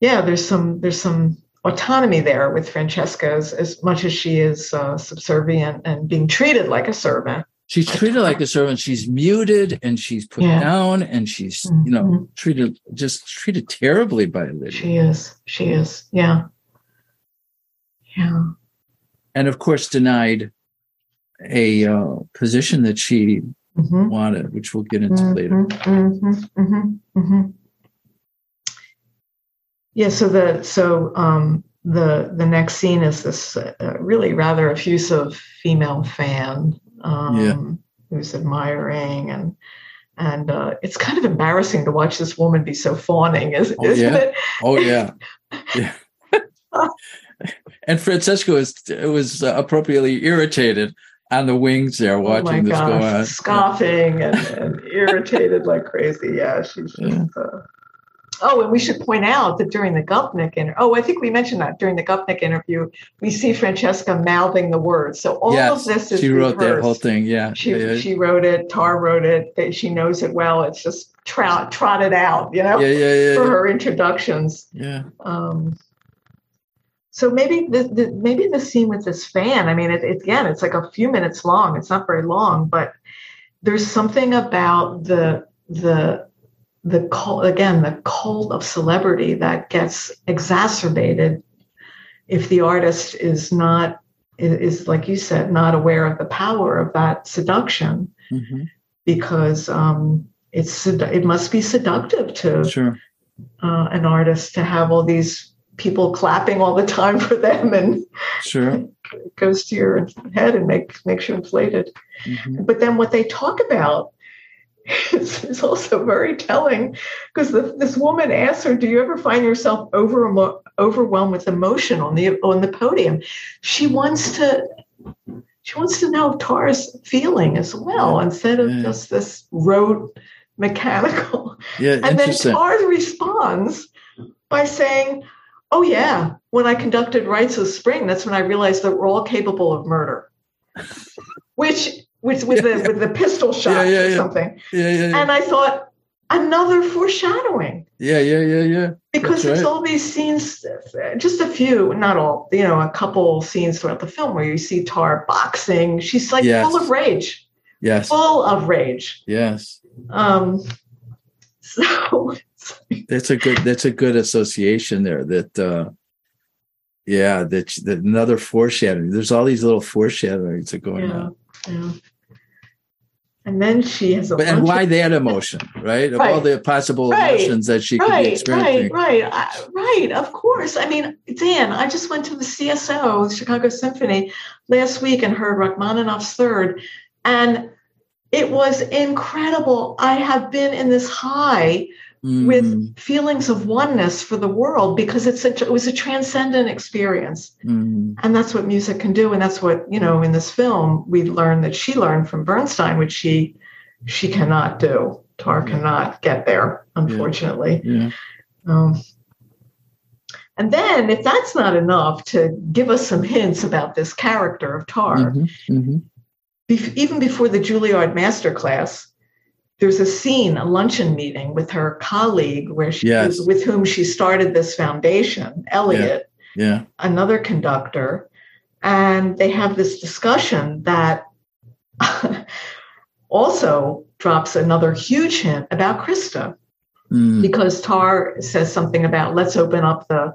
yeah, there's some there's some autonomy there with Francesca as, as much as she is uh, subservient and being treated like a servant. She's treated like a servant. She's muted and she's put yeah. down and she's, mm-hmm. you know, mm-hmm. treated just treated terribly by Lydia. She is. She is. Yeah. Yeah. And of course, denied a uh, position that she mm-hmm. wanted, which we'll get into mm-hmm. later. Mm-hmm. Mm-hmm. Yeah. So the so um, the the next scene is this uh, really rather effusive female fan um, yeah. who's admiring and and uh, it's kind of embarrassing to watch this woman be so fawning, is, oh, isn't yeah. it? Oh yeah. yeah. and Francesca was was appropriately irritated on the wings there watching oh this gosh, go on. Scoffing and, and irritated like crazy. Yeah, she's just. Yeah. Uh, oh, and we should point out that during the Gopnik interview, oh, I think we mentioned that during the Gopnik interview, we see Francesca mouthing the words. So all yes, of this is she wrote rehearsed. that whole thing. Yeah, she yeah. she wrote it. Tár wrote it. She knows it well. It's just trot trotted out, you know, yeah, yeah, yeah, for her introductions. Yeah. Um, so maybe the, the, maybe the scene with this fan. I mean, it, it, again, it's like a few minutes long. It's not very long, but there's something about the the the cult again the cult of celebrity that gets exacerbated if the artist is not is like you said not aware of the power of that seduction mm-hmm. because um, it's it must be seductive to sure. uh, an artist to have all these people clapping all the time for them and sure. it goes to your head and make, makes you inflated. Mm-hmm. but then what they talk about is, is also very telling because this woman asked her do you ever find yourself over, overwhelmed with emotion on the on the podium? She wants to she wants to know Tár's feeling as well instead of yeah. just this rote mechanical. Yeah and then Tár responds by saying Oh yeah, when I conducted Rites of Spring, that's when I realized that we're all capable of murder. Which, which with yeah, the yeah. with the pistol shot yeah, or something. Yeah, yeah, And I thought another foreshadowing. Yeah, yeah, yeah, yeah. Because there's right. all these scenes, just a few, not all, you know, a couple scenes throughout the film where you see Tár boxing. She's like yes. full of rage. Yes. Full of rage. Yes. Um. So that's a good that's a good association there that uh yeah that, that another foreshadowing. There's all these little foreshadowings that going yeah, on. yeah. and then she has a but, and why of, that emotion right? Of all the possible right, emotions that she could right, be experiencing. right. Right I, right of course. I mean dan i just went to the cso the chicago symphony last week and heard rachmaninoff's third. And it was incredible. I have been in this high mm. with feelings of oneness for the world because it's a, it was a transcendent experience mm. and that's what music can do and that's what you know in this film we learned that she learned from bernstein which she she cannot do tar cannot get there unfortunately yeah. Yeah. Um, and then, if that's not enough to give us some hints about this character of Tár, mm-hmm, mm-hmm. Be- even before the Juilliard masterclass, there's a scene, a luncheon meeting with her colleague where she yes. with whom she started this foundation, Elliot, yeah. yeah. another conductor, and they have this discussion that also drops another huge hint about Krista. Mm. Because Tár says something about let's open up the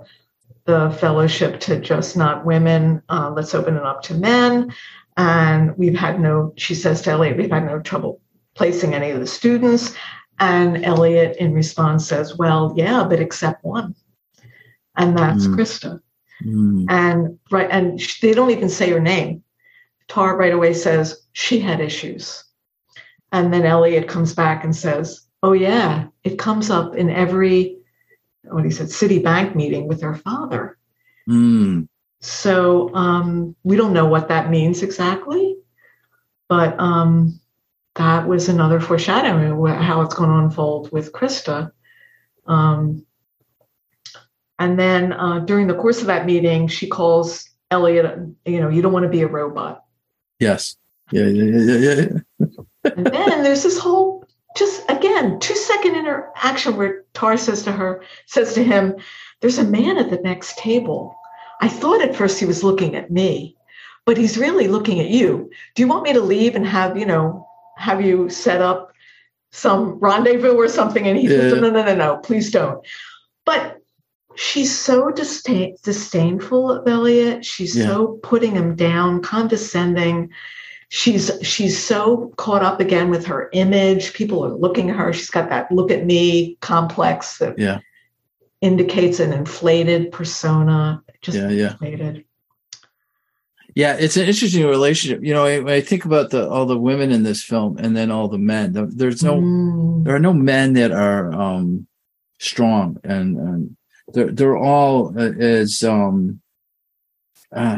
the fellowship to just not women. Uh, let's open it up to men. And we've had no, she says to Elliot, we've had no trouble placing any of the students. And Elliot, in response, says, Well, yeah, but except one. And that's mm. Krista. Mm. And right, and they don't even say her name. Tár right away says she had issues. And then Elliot comes back and says, Oh, yeah, it comes up in every, what he said, Citibank meeting with her father. Mm. So um, we don't know what that means exactly, but um, that was another foreshadowing of how it's going to unfold with Krista. Um, and then uh, during the course of that meeting, she calls Elliot, you know, you don't want to be a robot. Yes. Yeah, yeah, yeah, yeah, yeah. and then there's this whole just again two second interaction where Tár says to her, says to him, "There's a man at the next table. I thought at first he was looking at me, but he's really looking at you. Do you want me to leave and have you know have you set up some rendezvous or something?" And he yeah. says, "No, no, no, no, please don't." But she's so disdain- disdainful of Elliot. She's yeah. so putting him down, condescending. She's she's so caught up again with her image. People are looking at her. She's got that look at me complex that yeah. indicates an inflated persona. Just yeah, yeah. inflated. Yeah, it's an interesting relationship. You know, when I think about the all the women in this film, and then all the men. There's no, mm. there are no men that are um, strong and, and they're they're all uh, as um uh,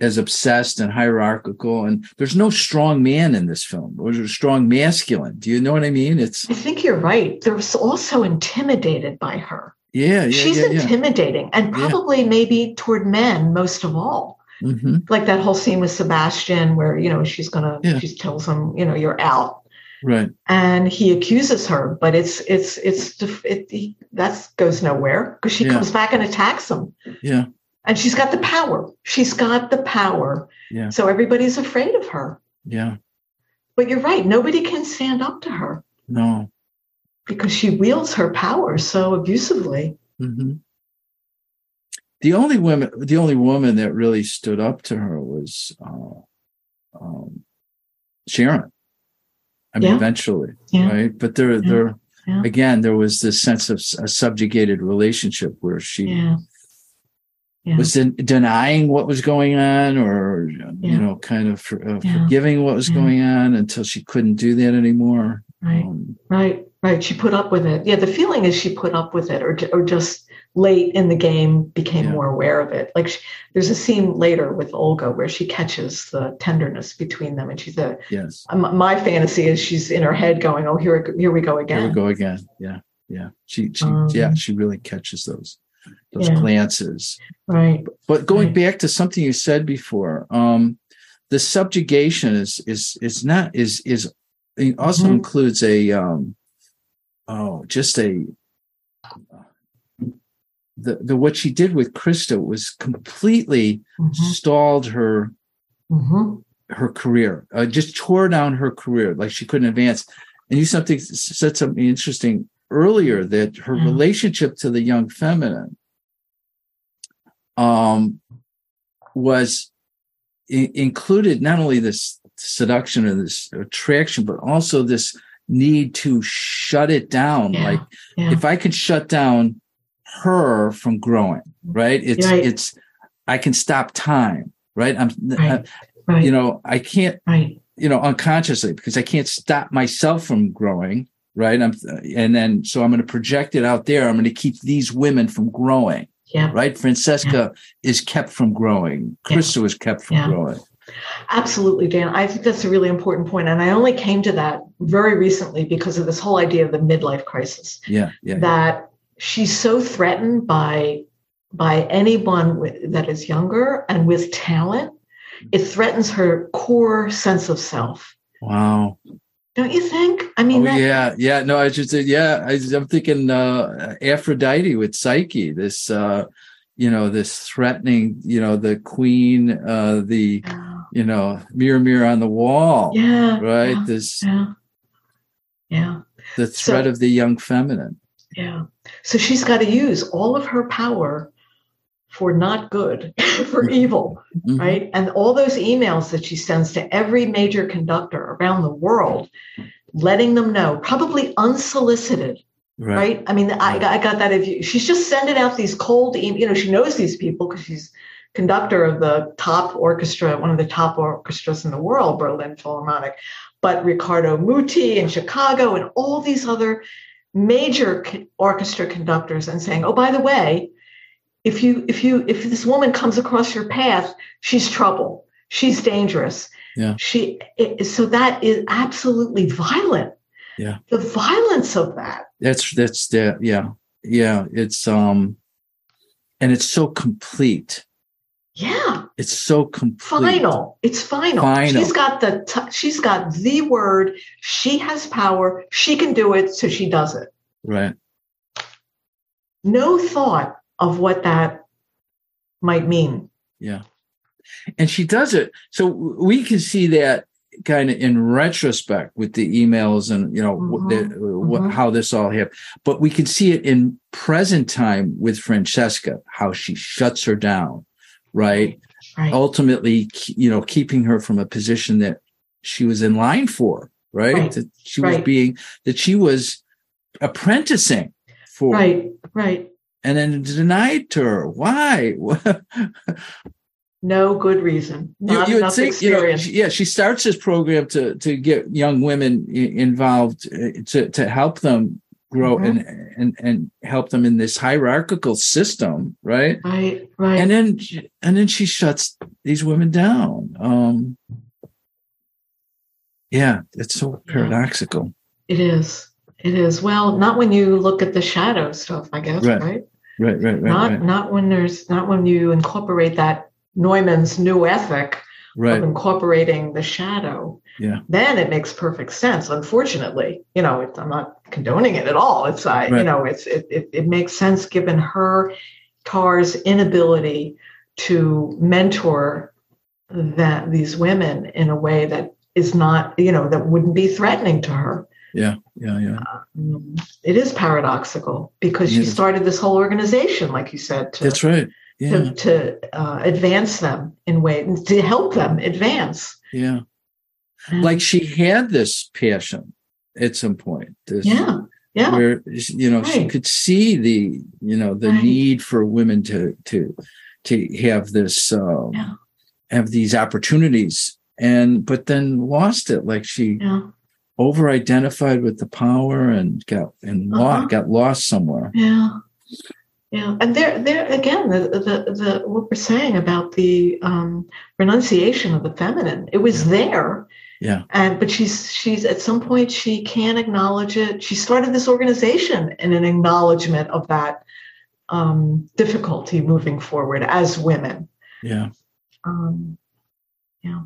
as obsessed and hierarchical and there's no strong man in this film there's a strong masculine do you know what i mean it's i think you're right they're also intimidated by her yeah, yeah she's yeah, intimidating yeah. and probably maybe toward men most of all mm-hmm. like that whole scene with sebastian where you know she's gonna she tells him you know you're out. Right. And he accuses her but it's it's it's it, he, that goes nowhere because she yeah. comes back and attacks him. Yeah. And she's got the power. She's got the power. Yeah. So everybody's afraid of her. Yeah. But you're right nobody can stand up to her. No. Because she wields her power so abusively. Mm-hmm. The only woman the only woman that really stood up to her was uh, um, sharon I mean, yeah. eventually, yeah. right? But there, yeah. there, again, there was this sense of a subjugated relationship where she was in, denying what was going on, or you know, kind of for, uh, forgiving what was going on until she couldn't do that anymore. Right, um, right, right. She put up with it. Yeah, the feeling is she put up with it, or or just late in the game became yeah. more aware of it. Like she, there's a scene later with Olga where she catches the tenderness between them, and she's a yes. my fantasy is she's in her head going, "Oh, here here we go again. Here we go again." Yeah, yeah. She she um, yeah she really catches those those yeah. glances. Right. But going right. back to something you said before, um, the subjugation is is is not is is it also mm-hmm. includes a um oh just a the, the what she did with Krista was completely mm-hmm. stalled her mm-hmm. her career. Uh, just tore down her career, like she couldn't advance. And you something said something interesting earlier that her mm-hmm. relationship to the young feminine um, was I- included not only this seduction or this attraction, but also this need to shut it down. Yeah. Like yeah. if I could shut down her from growing, right? It's right. it's I can stop time, right? I'm right. I, right. you know, I can't right. you know, unconsciously because I can't stop myself from growing, right? I'm and then so I'm going to project it out there. I'm going to keep these women from growing. Yeah. Right? Francesca yeah. is kept from growing. Krista yeah. was kept from yeah. growing. Absolutely, Dan. I think that's a really important point. And I only came to that very recently because of this whole idea of the midlife crisis. Yeah. Yeah. That she's so threatened by by anyone with, that is younger and with talent it threatens her core sense of self. Wow. Don't you think? I mean oh, that, yeah. Yeah no i should say yeah I, am thinking uh aphrodite with psyche this uh you know this threatening you know the queen uh the you know mirror mirror on the wall yeah. right? Yeah, this yeah. Yeah. the threat so, of the young feminine yeah. So she's got to use all of her power for not good, for mm-hmm. evil, mm-hmm. right? And all those emails that she sends to every major conductor around the world, letting them know, probably unsolicited, right? right? I mean, I, I got that. If you, she's just sending out these cold, e- you know, she knows these people because she's conductor of the top orchestra, one of the top orchestras in the world, Berlin Philharmonic, but Riccardo Muti in Chicago and all these other major orchestra conductors and saying, "Oh, by the way, if you if you if this woman comes across your path, she's trouble. She's dangerous. Yeah. She it, so that is absolutely violent. Yeah. The violence of that. That's that's the yeah. Yeah, it's um and it's so complete. Yeah. It's so complete. Final. It's final. final. She's got the t- she's got the word. She has power. She can do it, so she does it. Right. No thought of what that might mean. Yeah. And she does it. So we can see that kind of in retrospect with the emails and you know mm-hmm. the, mm-hmm. how this all happened but we can see it in present time with francesca how she shuts her down right, right. ultimately you know keeping her from a position that she was in line for right, right. that she was being that she was apprenticing for right right and then denied to her. Why? no good reason. Not you, you would think, you know, yeah, she starts this program to to get young women involved uh, to to help them grow mm-hmm. and and and help them in this hierarchical system, right? Right, right. And then and then she shuts these women down. Um yeah, it's so paradoxical. It is. It is. Well, not when you look at the shadow stuff, I guess, right? right? Right, right, right. Not right. not when there's not when you incorporate that Neumann's new ethic right. of incorporating the shadow. Yeah. Then it makes perfect sense. Unfortunately, you know, it, I'm not condoning it at all. It's uh, right. you know, it's it, it it makes sense given her Tár's inability to mentor that these women in a way that is not, you know, that wouldn't be threatening to her. Yeah, yeah, yeah. Um, it is paradoxical because she started this whole organization, like you said. To, That's right. Yeah. To, to uh, advance them in ways to help them advance. Yeah. And, like she had this passion at some point. This, yeah. Yeah. Where you know right. she could see the you know the right. need for women to to to have this um, yeah. have these opportunities and but then lost it like she yeah over identified with the power and got and uh-huh. lost, got lost somewhere. Yeah. Yeah, and there, there again, the, the, the what we're saying about the um, renunciation of the feminine, it was yeah. there, yeah. And but she's she's at some point she can't acknowledge it. She started this organization in an acknowledgement of that um, difficulty moving forward as women. Yeah. Um, yeah.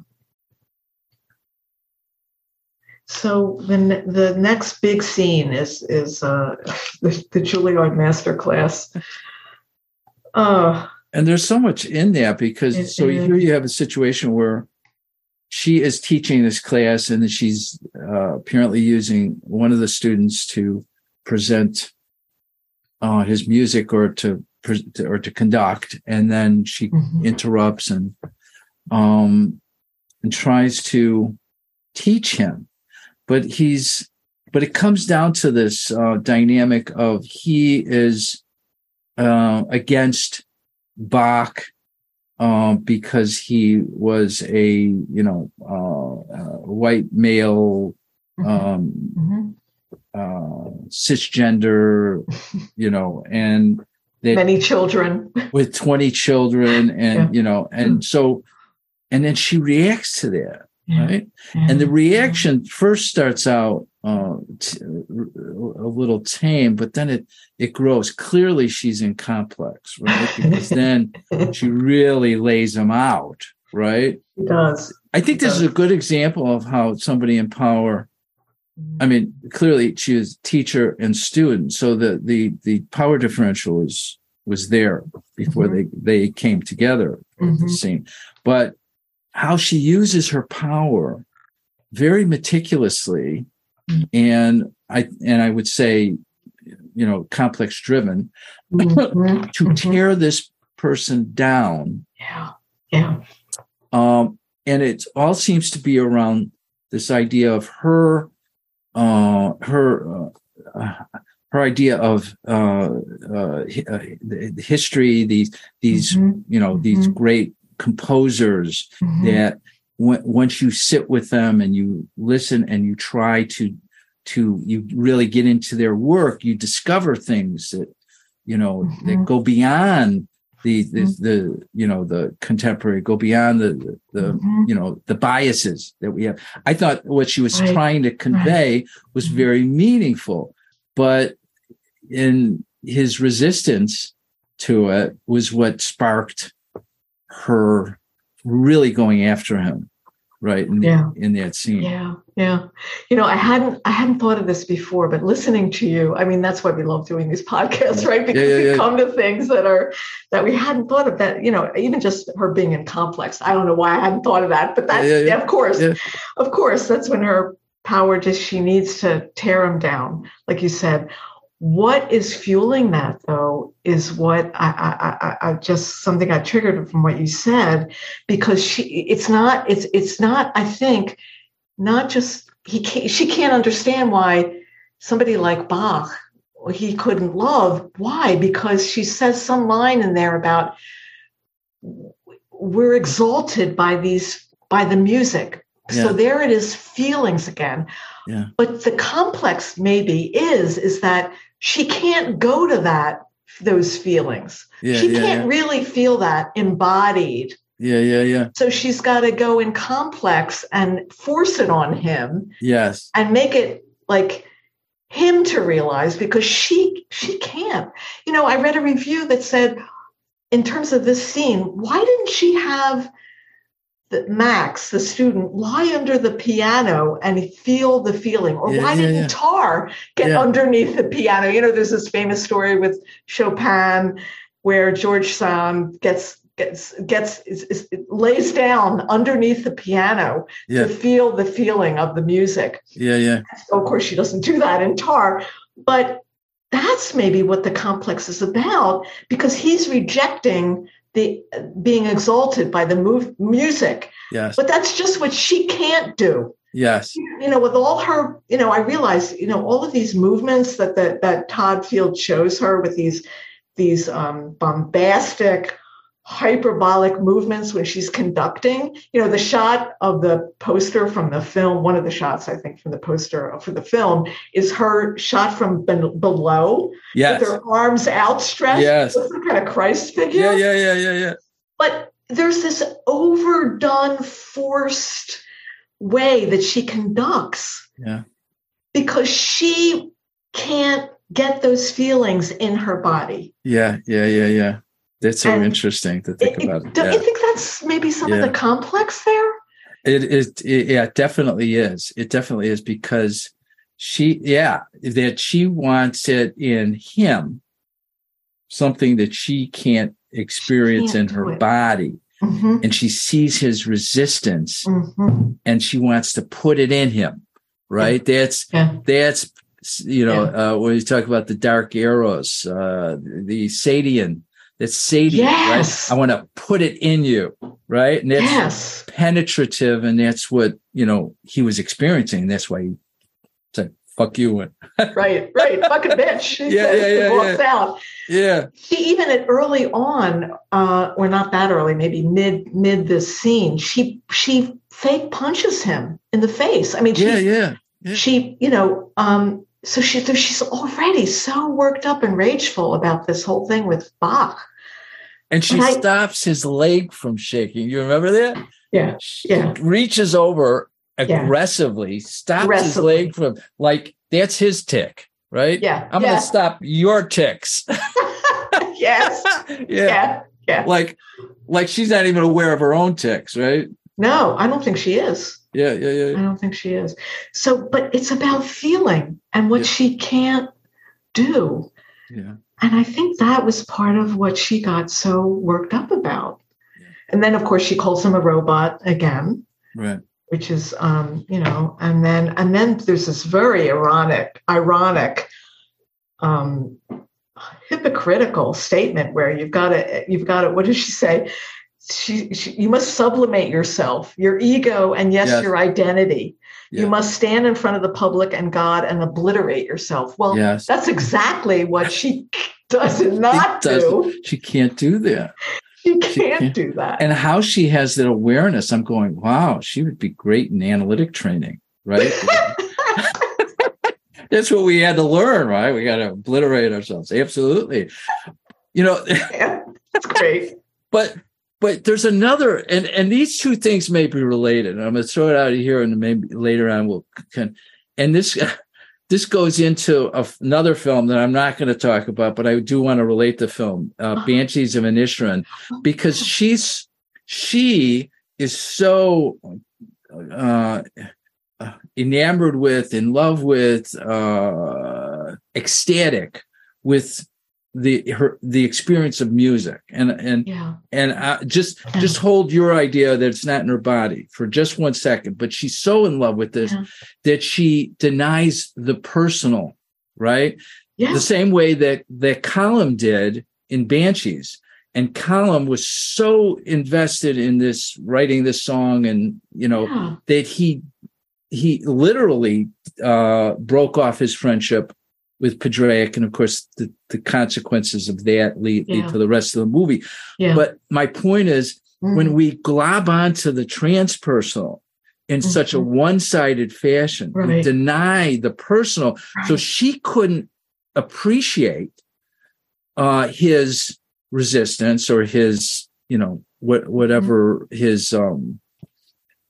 So the the next big scene is is uh, the, the Juilliard masterclass. Uh, and there's so much in that because so here you have a situation where she is teaching this class and she's uh, apparently using one of the students to present uh, his music or to or to conduct, and then she mm-hmm. interrupts and um and tries to teach him but he's but it comes down to this uh, dynamic of he is uh, against Bach um, because he was a you know uh, white male mm-hmm. um, mm-hmm. Uh, cisgender you know and many children with 20 children and yeah. you know and mm. so and then she reacts to that right? And the reaction first starts out uh, t- a little tame, but then it it grows. Clearly, she's in complex, right? Because then she really lays them out, right? She does. I think this is a good example of how somebody in power. I mean, clearly she is teacher and student, so the the the power differential was was there before mm-hmm. they they came together mm-hmm. the scene, but how she uses her power very meticulously mm-hmm. and i and i would say you know complex driven mm-hmm. to mm-hmm. tear this person down yeah yeah um and it all seems to be around this idea of her uh her uh, her idea of uh, uh, uh the history, these these mm-hmm. you know these mm-hmm. great composers mm-hmm. that w- once you sit with them and you listen and you try to to you really get into their work, you discover things that you know that mm-hmm. go beyond the the, mm-hmm. the, you know the contemporary go beyond the the mm-hmm. you know the biases that we have i thought what she was right. trying to convey right. was mm-hmm. very meaningful but in his resistance to it was what sparked her really going after him right in, yeah. in that scene. Yeah yeah. You know i hadn't i hadn't thought of this before but listening to you i mean that's why we love doing these podcasts right? Because yeah, yeah, we come to things that are that we hadn't thought of that you know even just her being in complex. I don't know why i hadn't thought of that but that yeah, of course of course that's when her power just she needs to tear him down like you said what is fueling that though is what I, I, I, just something I triggered from what you said because she it's not it's it's not I think not just he can't, she can't understand why somebody like Bach he couldn't love why because she says some line in there about we're exalted by these by the music yeah. so there it is feelings again yeah. but the complex maybe is is that she can't go to that those feelings. Yeah, she yeah, can't yeah. really feel that embodied. Yeah, yeah, yeah. So she's got to go in complex and force it on him. Yes. And make it like him to realize because she she can't. You know, I read a review that said in terms of this scene, why didn't she have the Max, the student, lie under the piano and feel the feeling? Or yeah, why yeah, didn't yeah. Tár get underneath the piano? You know, there's this famous story with Chopin where George Sand gets gets gets is, is, lays down underneath the piano to feel the feeling of the music. Yeah, yeah. So of course she doesn't do that in Tár, but that's maybe what the complex is about because he's rejecting the being exalted by the move, music. Yes. But that's just what she can't do. Yes. You know, with all her, you know, I realize, you know, all of these movements that that, that Todd Field shows her with these these um, bombastic, hyperbolic movements when she's conducting. You know, the shot of the poster from the film, one of the shots, I think, from the poster for the film is her shot from ben- below yes. with her arms outstretched. Yes. Some kind of Christ figure. Yeah, yeah, yeah, yeah, yeah. But there's this overdone, forced way that she conducts. Yeah. Because she can't get those feelings in her body. Yeah, yeah, yeah, yeah. That's so and interesting to think it, about. Do yeah. you think that's maybe some yeah. of the complex there? It is. It, yeah, it definitely is. It definitely is because she, yeah, that she wants it in him, something that she can't experience she can't in her body. Mm-hmm. And she sees his resistance mm-hmm. and she wants to put it in him. Right. Yeah. That's, that's, you know, uh, when you talk about the dark eros, uh, the Sadian, that's Sadie, yes. right? I want to put it in you, right? And that's yes. penetrative, and that's what you know he was experiencing. That's why he said, "Fuck you." right, right, fucking bitch. yeah, yeah, yeah, walks yeah. out. Yeah. She even at early on, uh, or not that early, maybe mid mid this scene, she she fake punches him in the face. I mean, yeah, yeah, yeah. She, you know, um, so she she's already so worked up and rageful about this whole thing with Bach. And she and stops his leg from shaking. You remember that? Yeah. She yeah. reaches over aggressively, yeah. stops aggressively. his leg from like that's his tick, right? Yeah. I'm yeah. gonna stop your ticks. yes. yeah. yeah. Yeah. Like like she's not even aware of her own ticks, right? No, I don't think she is. Yeah, yeah, yeah. I don't think she is. So, but it's about feeling and what she can't do. Yeah. And I think that was part of what she got so worked up about. And then, of course, she calls him a robot again. Right. Which is, um, you know, and then and then there's this very ironic, ironic, um, hypocritical statement where you've got to, you've got to. What does she say? She, she, you must sublimate yourself, your ego, and yes, yes, your identity. Yeah. you must stand in front of the public and God and obliterate yourself. Well, yes. that's exactly what she does not do. She can't do that. She can't, she can't do that. And how she has that awareness, I'm going, wow, she would be great in analytic training, right? That's what we had to learn, right? We got to obliterate ourselves. Absolutely. You know, yeah, that's great. But but there's another, and and these two things may be related. I'm going to throw it out of here, and maybe later on we'll can. And this this goes into a, another film that I'm not going to talk about, but I do want to relate the film, uh, uh-huh. Banshees of Inisherin, because she's she is so uh, enamored with, in love with, uh, ecstatic with the her the experience of music and and yeah. and uh, just yeah. just hold your idea that it's not in her body for just one second but she's so in love with this yeah. that she denies the personal right yeah. the same way that that Colm did in banshees and Colm was so invested in this writing this song and you know that he he literally uh broke off his friendship with Padraic, and of course the, the consequences of that lead, yeah. lead to the rest of the movie. Yeah. But my point is, mm-hmm. when we glob onto the transpersonal in mm-hmm. such a one-sided fashion, right. we deny the personal. Right. So she couldn't appreciate uh, his resistance or his, you know, what whatever mm-hmm. his um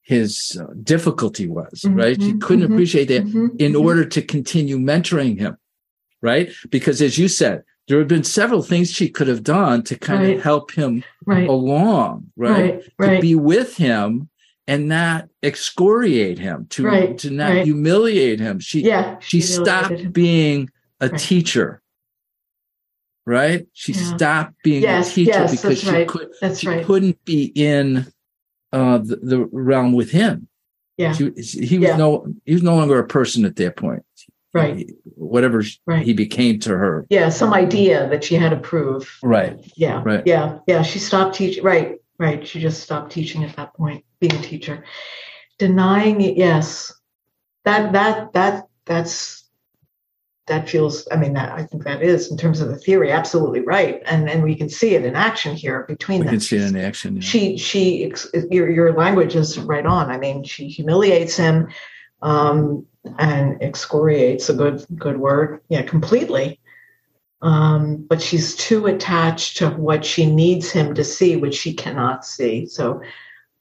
his uh, difficulty was, right? She mm-hmm. couldn't mm-hmm. appreciate that mm-hmm. in order to continue mentoring him right? Because as you said, there have been several things she could have done to kind right. of help him right. along, right? right? To be with him and not excoriate him, to to not humiliate him. She yeah, she, stopped him. being a teacher. Right? She yeah. stopped being yes, a teacher yes, because she could that's she couldn't be in uh, the, the realm with him. Yeah. She, he was yeah. no he was no longer a person at that point right. Whatever right. he became to her. Yeah some idea that she had to prove. Right. Yeah right. yeah yeah she stopped teaching right right she just stopped teaching at that point being a teacher. Denying it yes. That that that that's that feels i mean that i think that is in terms of the theory absolutely right. And and we can see it in action here between we them. can see it in action yeah. she she your, your language is right on. I mean she humiliates him um and excoriates a good good word. Yeah completely. Um, but she's too attached to what she needs him to see which she cannot see. So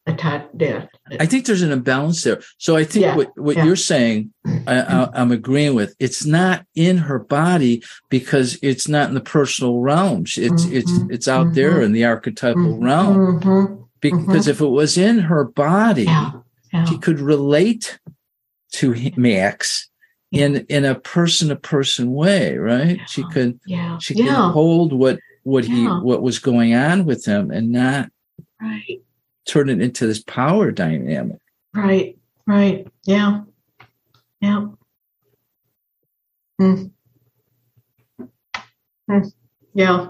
attached yeah. I think there's an imbalance there. So i think yeah, what, what yeah. you're saying I, am agreeing with. It's not in her body because it's not in the personal realms. It's mm-hmm, it's it's out mm-hmm, there in the archetypal mm-hmm, realm. Mm-hmm, because mm-hmm. if it was in her body she could relate to Max in in a person to person way, right? Yeah. She could yeah. she yeah. could hold what what he what was going on with him and not right turn it into this power dynamic. Right, right. Yeah. Yeah. Mm. Mm. Yeah.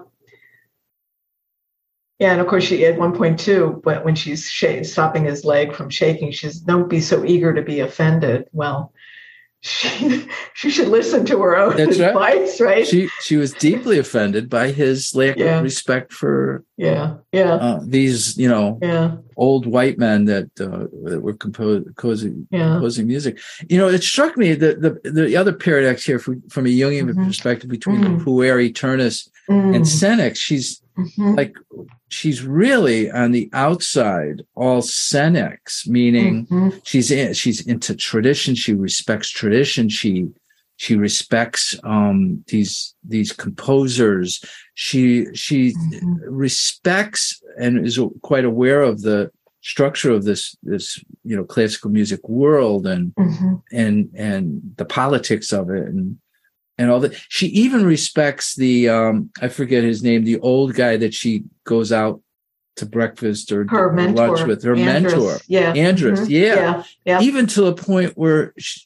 Yeah, and of course, she at one point too, but when she's sh- stopping his leg from shaking, she says, "Don't be so eager to be offended." Well, she she should listen to her own That's advice, right. right. She she was deeply offended by his lack yeah. of respect for yeah yeah uh, these you know yeah old white men that uh, that were composing yeah. composing music. You know, it struck me that the the other paradox here from, from a Jungian mm-hmm. perspective between mm. Puer Aeternus mm. and Senex, she's mm-hmm. like she's really on the outside all senex meaning mm-hmm. she's in, she's into tradition she respects tradition she she respects um, these these composers she she mm-hmm. respects and is quite aware of the structure of this this you know classical music world and mm-hmm. and and the politics of it and and all that. She even respects the um, I forget his name, the old guy that she goes out to breakfast or her mentor, lunch with her Andris. mentor, yeah, Andris, mm-hmm. yeah. yeah. yeah, even to the point where she,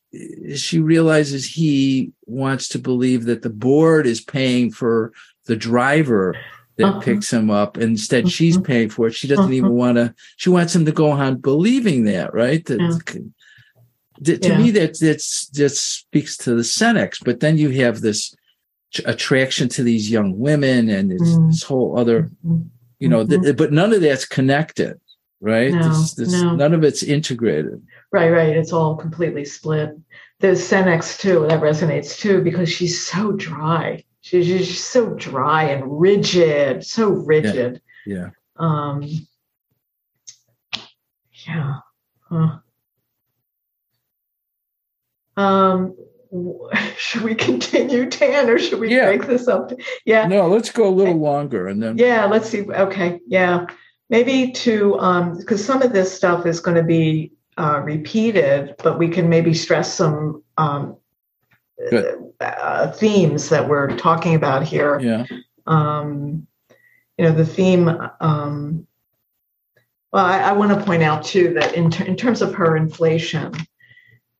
she realizes he wants to believe that the board is paying for the driver that uh-huh. picks him up. Instead, she's mm-hmm. paying for it. She doesn't uh-huh. even want to. She wants him to go on believing that, right? That, yeah. To, yeah. me that that's that speaks to the senex but then you have this attraction to these young women and mm. this whole other mm-hmm. you know mm-hmm. the, but none of that's connected right no, this, this, no. none of it's integrated right right it's all completely split there's senex too that resonates too because she's so dry she's just so dry and rigid so rigid yeah, yeah. um yeah huh. Um should we continue, Dan, or should we yeah. break this up? Yeah. No, let's go a little longer and then. Yeah, let's see. Okay. Yeah. Maybe to, um, because some of this stuff is going to be uh, repeated, but we can maybe stress some um, uh, themes that we're talking about here. Yeah. Um, you know, the theme. Um, well, I, I want to point out too that in, ter- in terms of her inflation,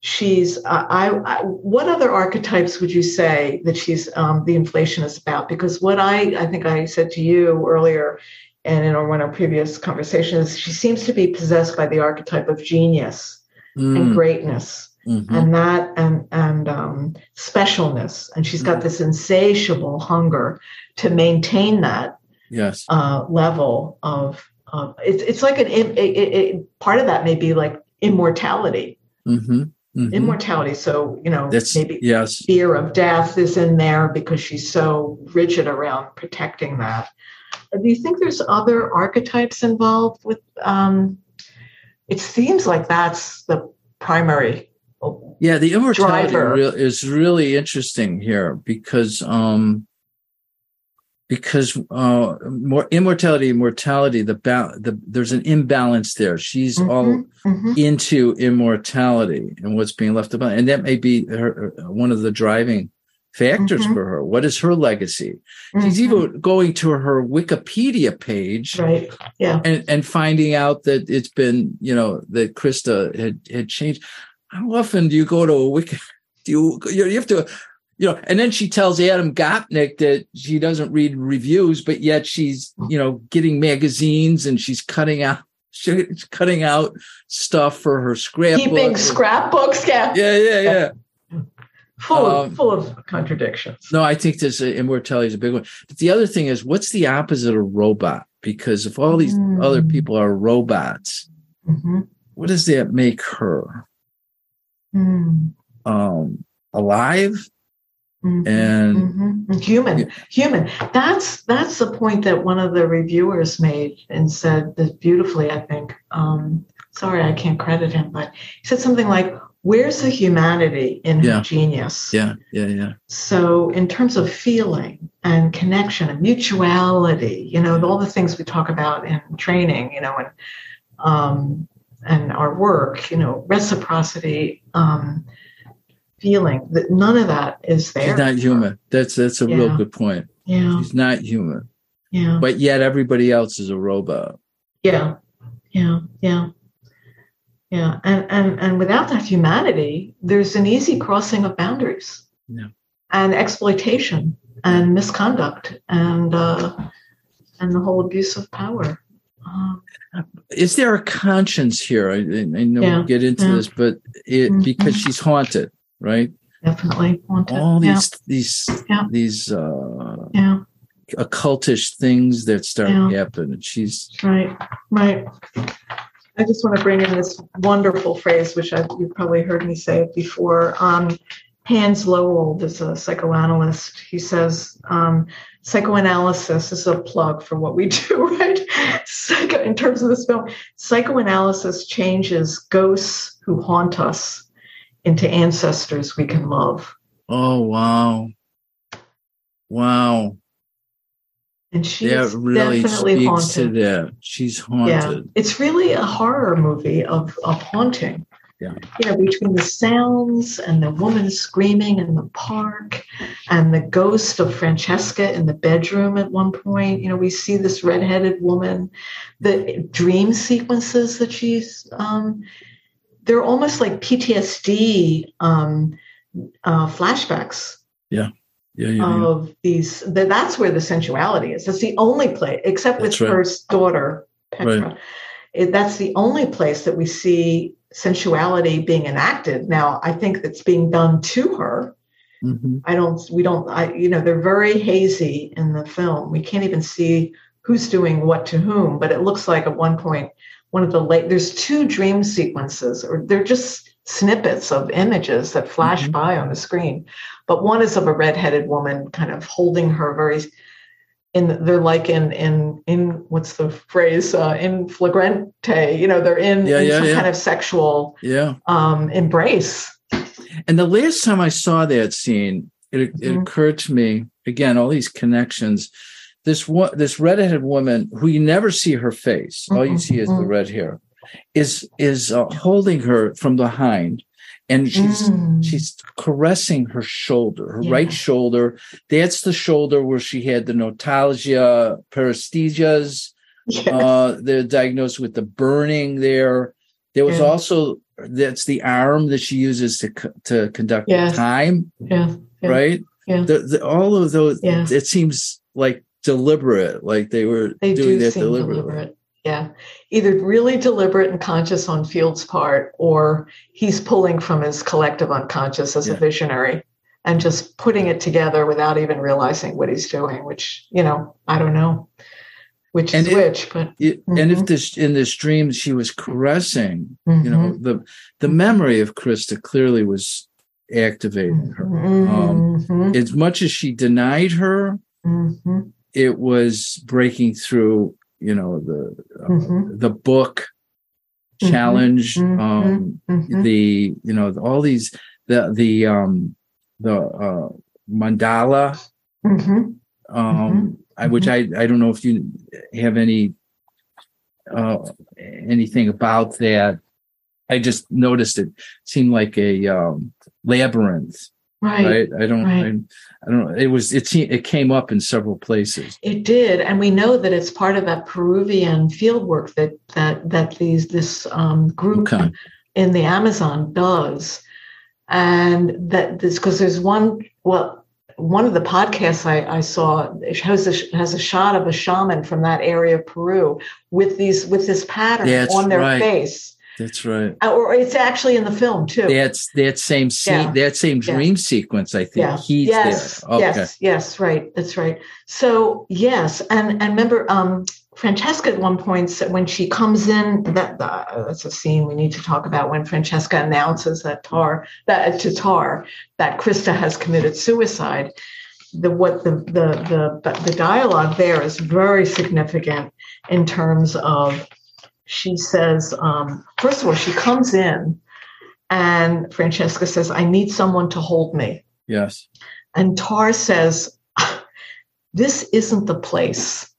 she's uh, I, I, what other archetypes would you say that she's um, the inflation is about because what i i think i said to you earlier and in one of our previous conversations she seems to be possessed by the archetype of genius mm. and greatness mm-hmm. and that and and um, specialness and she's got mm. this insatiable hunger to maintain that yes uh, level of it's, it's like an it, it, it, part of that may be like immortality mm-hmm mm-hmm. immortality. So, you know, That's, maybe yes. fear of death is in there because she's so rigid around protecting that. Do you think there's other archetypes involved with? Um, it seems like that's the primary. Yeah, the immortality re- is really interesting here because um, because uh, more immortality and mortality the, ba- the there's an imbalance there she's mm-hmm, all mm-hmm. into immortality and what's being left about and that may be her, one of the driving factors mm-hmm. for her what is her legacy she's even mm-hmm. going to her wikipedia page right yeah and, and finding out that it's been you know that krista had had changed how often do you go to a wiki do you you have to you know, and then she tells Adam Gopnik that she doesn't read reviews, but yet she's, you know, getting magazines and she's cutting out she's cutting out stuff for her scrapbook. Keeping scrapbooks, yeah. Yeah, yeah, yeah. Full of, um, full of contradictions. No, I think this uh, immortality is a big one. But the other thing is, what's the opposite of robot? Because if all these mm. other people are robots, mm-hmm. what does that make her? Mm. Um, alive? Mm-hmm, and mm-hmm. human yeah. human that's that's the point that one of the reviewers made and said this beautifully i think um, sorry i can't credit him but he said something like where's the humanity in yeah. genius yeah yeah yeah so in terms of feeling and connection and mutuality you know all the things we talk about in training you know and um, and our work you know reciprocity um, feeling that none of that is there. She's not human. That's that's a yeah. real good point. Yeah. She's not human. Yeah. But yet everybody else is a robot. Yeah. Yeah. Yeah. Yeah. And and and without that humanity, there's an easy crossing of boundaries. Yeah. And exploitation and misconduct and uh and the whole abuse of power. Uh, is there a conscience here? I, I know yeah, we'll get into yeah. this, but it, mm-hmm. because she's haunted, right? Definitely wanted. All these yeah. these yeah. these uh yeah. occultish things that start yeah. happening. She's right, right. I just want to bring in this wonderful phrase, which I, you've probably heard me say before. Um, Hans Loewald is a psychoanalyst. He says um, psychoanalysis is a plug for what we do, right? Psycho, in terms of this film, psychoanalysis changes ghosts who haunt us into ancestors we can love. Oh wow. Wow. And she's that really definitely haunted. to that. She's haunted. Yeah. It's really a horror movie of, of haunting. Yeah. You know, between the sounds and the woman screaming in the park and the ghost of Francesca in the bedroom at one point. You know, we see this redheaded woman, the dream sequences that she's um, they're almost like PTSD um, uh, flashbacks. Yeah. Yeah, yeah, of yeah. these that's where the sensuality is. That's the only place, except with right. her daughter Petra. Right. It, that's the only place that we see sensuality being enacted. Now, I think that's being done to her. Mm-hmm. I don't, we don't, I, you know, they're very hazy in the film. We can't even see who's doing what to whom, but it looks like at one point, one of the late, there's two dream sequences, or they're just snippets of images that flash mm-hmm. by on the screen. But one is of a redheaded woman kind of holding her very in they're like in in in what's the phrase uh, in flagrante you know they're in, yeah, in yeah, some yeah. kind of sexual yeah um embrace and the last time i saw that scene it, mm-hmm. it occurred to me again all these connections this one this redheaded woman who you never see her face mm-hmm. all you see is the mm-hmm. red hair is is uh, holding her from behind and she's mm. she's caressing her shoulder, her yeah. right shoulder. That's the shoulder where she had the notalgia paresthesias. Yes. Uh, they're diagnosed with the burning there. There was yeah. also that's the arm that she uses to to conduct yes. time. Yeah. yeah. Right. Yeah. The, the, all of those. Yeah. It seems like deliberate, like they were they doing that deliberately. Deliberate. Yeah. Either really deliberate and conscious on Field's part, or he's pulling from his collective unconscious as yeah. a visionary and just putting it together without even realizing what he's doing, which, you know, I don't know which and is it, which, but it, mm-hmm. and if mm-hmm. this in this dream she was caressing, mm-hmm. you know, mm-hmm. the the memory of Krista clearly was activating her. Um, mm-hmm. as much as she denied her, mm-hmm. It was breaking through you know the uh, mm-hmm. the book mm-hmm. challenge mm-hmm. um mm-hmm. the you know all these the the um the uh mandala mm-hmm. um I, which mm-hmm. i i don't know if you have any uh anything about that i just noticed it seemed like a um labyrinth Right. right? I don't, right. I, I, don't know. It was, it, it came up in several places. It did. And we know that it's part of that Peruvian field work that, that, that these, this um, group okay. in the Amazon does. And that this, because there's one, well, one of the podcasts I, I saw has a, has a shot of a shaman from that area of Peru with these, with this pattern yeah, on their right. face that's right. Uh, or it's actually in the film too. That's that same scene, yeah. that same dream yeah. sequence. I think yeah. he's yes. there. Okay. Yes, yes, right. That's right. So yes, and and remember, um, Francesca at one point said when she comes in, that uh, that's a scene we need to talk about when Francesca announces that Tár that to Tár that Krista has committed suicide. The what the the the the dialogue there is very significant in terms of she says, um, first of all, she comes in and Francesca says, I need someone to hold me. Yes. And Tár says, This isn't the place.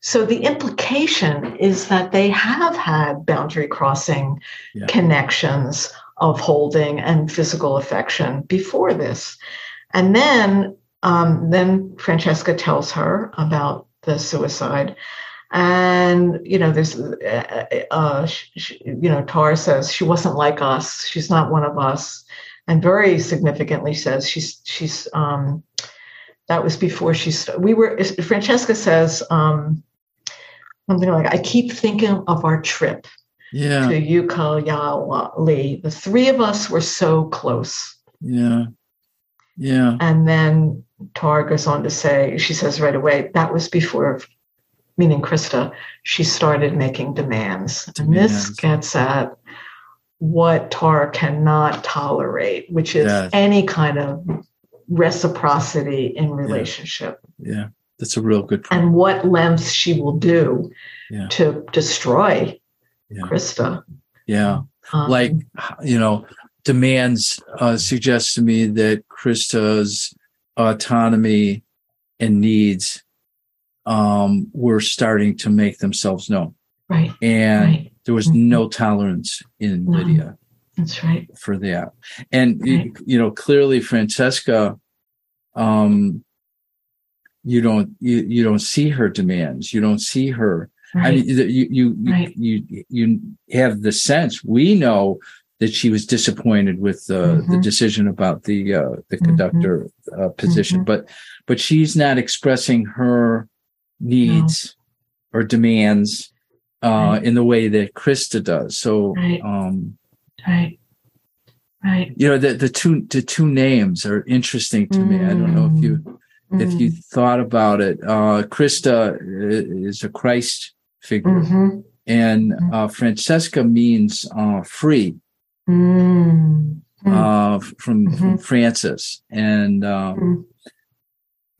So the implication is that they have had boundary crossing yeah. connections of holding and physical affection before this. And then um, then Francesca tells her about the suicide and you know there's uh, uh she, you know Tár says she wasn't like us. She's not one of us. And very significantly says she's she's um that was before she we were francesca says um something like i keep thinking of our trip yeah. to ucayali. The three of us were so close. Yeah. Yeah. And then Tár goes on to say she says right away that was before meaning Krista, she started making demands. demands. And this gets at what Tár cannot tolerate, which is yes. any kind of reciprocity in relationship. Yeah. yeah. That's a real good point. And what lengths she will do yeah. to destroy yeah. Krista. Yeah. Um, like, you know, demands uh, suggests to me that Krista's autonomy and needs um, were starting to make themselves known. Right. And right. there was mm-hmm. no tolerance in no, Lydia. That's right. For that. And, right. you, you, know, clearly Francesca, um, you don't, you, you don't see her demands. You don't see her. Right. I mean, you, you, right. you, you, you have the sense we know that she was disappointed with uh, mm-hmm. the decision about the uh, the mm-hmm. conductor uh, position, mm-hmm. but but she's not expressing her needs no. or demands uh, right. in the way that Krista does. So, right. um, Right. Right. You know, the, the two the two names are interesting to mm. me. I don't know if you mm. if you mm. thought about it. Uh Krista is a Christ figure. Mm-hmm. And mm-hmm. uh, Francesca means uh, free. Mm. Uh, from, mm-hmm. from Francis, and um,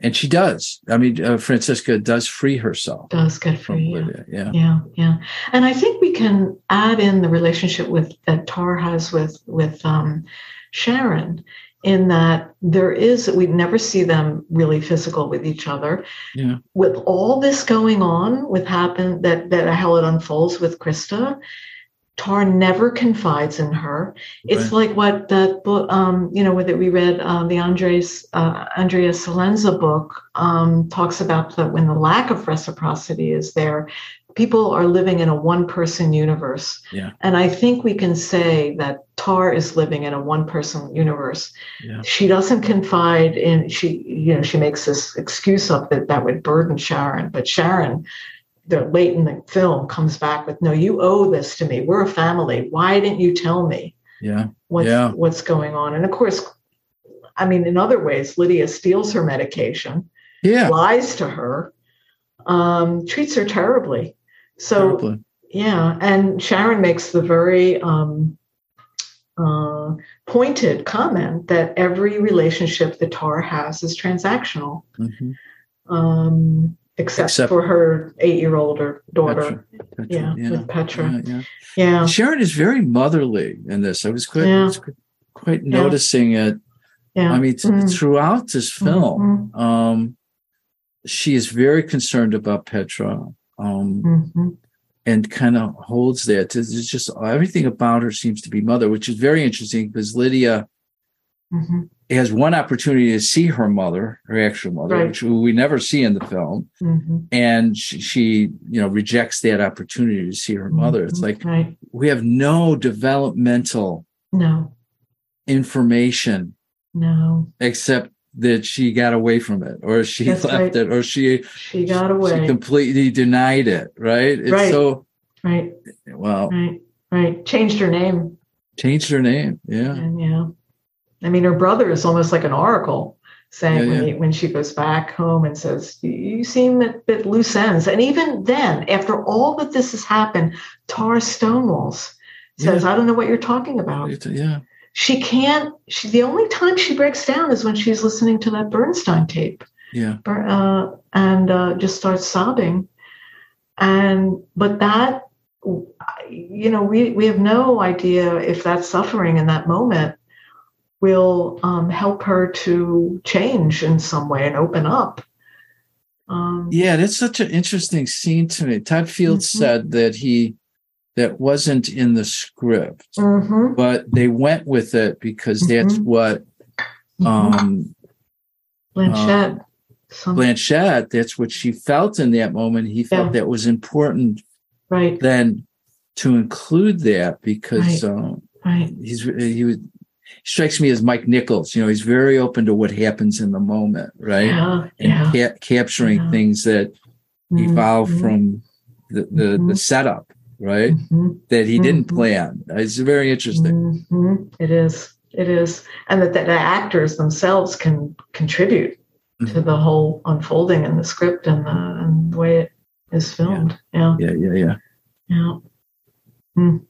and she does. I mean, uh, Francesca does free herself. Does get free. Yeah. yeah, yeah, yeah. And I think we can add in the relationship with that Tár has with with um, Sharon, in that there is we never see them really physical with each other. Yeah. With all this going on, with happen that that how it unfolds with Krista, Tár never confides in her. It's right. like what that book, um, you know, that we read uh, the Andres uh, Andrea Celenza book um, talks about that when the lack of reciprocity is there, people are living in a one-person universe. Yeah. And I think we can say that Tár is living in a one-person universe. Yeah. She doesn't confide in she, you know, she makes this excuse up that that would burden Sharon, but Sharon the late in the film comes back with, "No, you owe this to me. We're a family. Why didn't you tell me? Yeah, what's yeah. what's going on?" And of course, I mean, in other ways, Lydia steals her medication, yeah, lies to her, um, treats her terribly. So, terribly. yeah, and Sharon makes the very um, uh, pointed comment that every relationship that Tár has is transactional. Mm-hmm. Um, except, except for her eight-year-old or daughter. Petra, Petra, yeah, yeah, with Petra. Yeah, yeah, yeah, Sharon is very motherly in this. I was quite, was quite noticing it. Yeah. I mean, mm-hmm. throughout this film, mm-hmm. um, she is very concerned about Petra. Um, mm-hmm. And kind of holds that. It's just everything about her seems to be mother, which is very interesting because Lydia mm-hmm has one opportunity to see her mother, her actual mother, right. which we never see in the film, mm-hmm. and she, she, you know, rejects that opportunity to see her mother. Mm-hmm. It's like right. we have no developmental no information, no, except that she got away from it, or she That's left right. it, or she she got away. She completely denied it. Right? It's right. so right. Well, right, right. Changed her name. Changed her name. Yeah. And, yeah. I mean, her brother is almost like an oracle saying yeah, yeah. When, he, when, she goes back home and says, You seem a bit loose ends. And even then, after all that this has happened, Tár Stonewalls says, yeah. I don't know what you're talking about. Yeah. She can't, she, the only time she breaks down is when she's listening to that Bernstein tape. Yeah. Uh, and uh, just starts sobbing. And, but that, you know, we, we have no idea if that suffering in that moment will um, help her to change in some way and open up. Um, yeah, that's such an interesting scene to me. Todd Fields mm-hmm. said that he that wasn't in the script, mm-hmm. but they went with it because mm-hmm. that's what mm-hmm. um, Blanchett. Uh, Blanchett, that's what she felt in that moment. He felt yeah. that was important, right? Then to include that because right. Um, right. he's he was strikes me as Mike Nichols. You know, he's very open to what happens in the moment, right? Yeah, and yeah. Ca- capturing yeah. things that mm-hmm. evolve from the the, mm-hmm. the setup, right? Mm-hmm. That he didn't mm-hmm. plan. It's very interesting. Mm-hmm. It is. It is, and that, that the actors themselves can contribute to mm-hmm. the whole unfolding in the script and the, and the way it is filmed. Yeah. Yeah. Yeah. Yeah. Yeah. Mm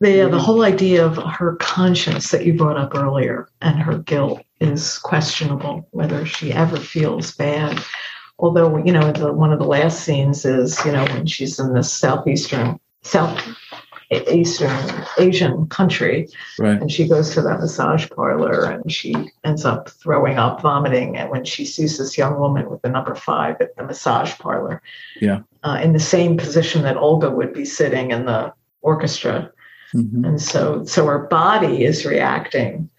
the the whole idea of her conscience that you brought up earlier and her guilt is questionable whether she ever feels bad. Although you know the, one of the last scenes is you know when she's in this southeastern south eastern asian country right. and she goes to that massage parlor and she ends up throwing up vomiting. And when she sees this young woman with the number five at the massage parlor yeah. uh, in the same position that olga would be sitting in the orchestra Mm-hmm. And so, so our body is reacting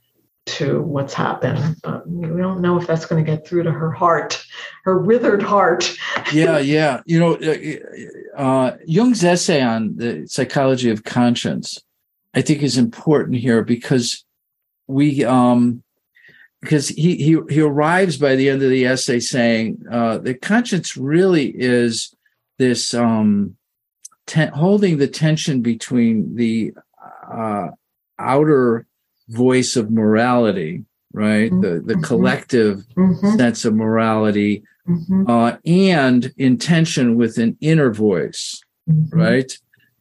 to what's happened, but we don't know if that's going to get through to her heart, her withered heart. yeah, yeah. You know, uh, uh, Jung's essay on the psychology of conscience, I think, is important here because we, um, because he he he arrives by the end of the essay saying uh, that conscience really is this um, holding the tension between the uh, outer voice of morality, right? Mm-hmm. The the mm-hmm. collective mm-hmm. sense of morality, mm-hmm. uh, and intention with an inner voice, mm-hmm. right?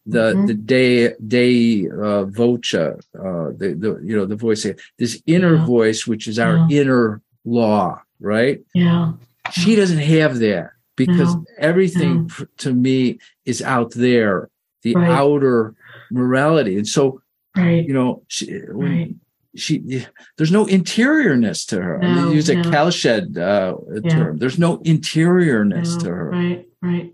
The the day day uh, voce, uh, the the you know the voice, this inner yeah. voice, which is our yeah. inner law, right? Yeah. She doesn't have that because no. everything no. to me is out there, the right. outer morality, and so right. you know she, when, right she there's no interiorness to her. No, I mean, use a. Kalsched uh, yeah. term. There's no interiorness to her. Right, right,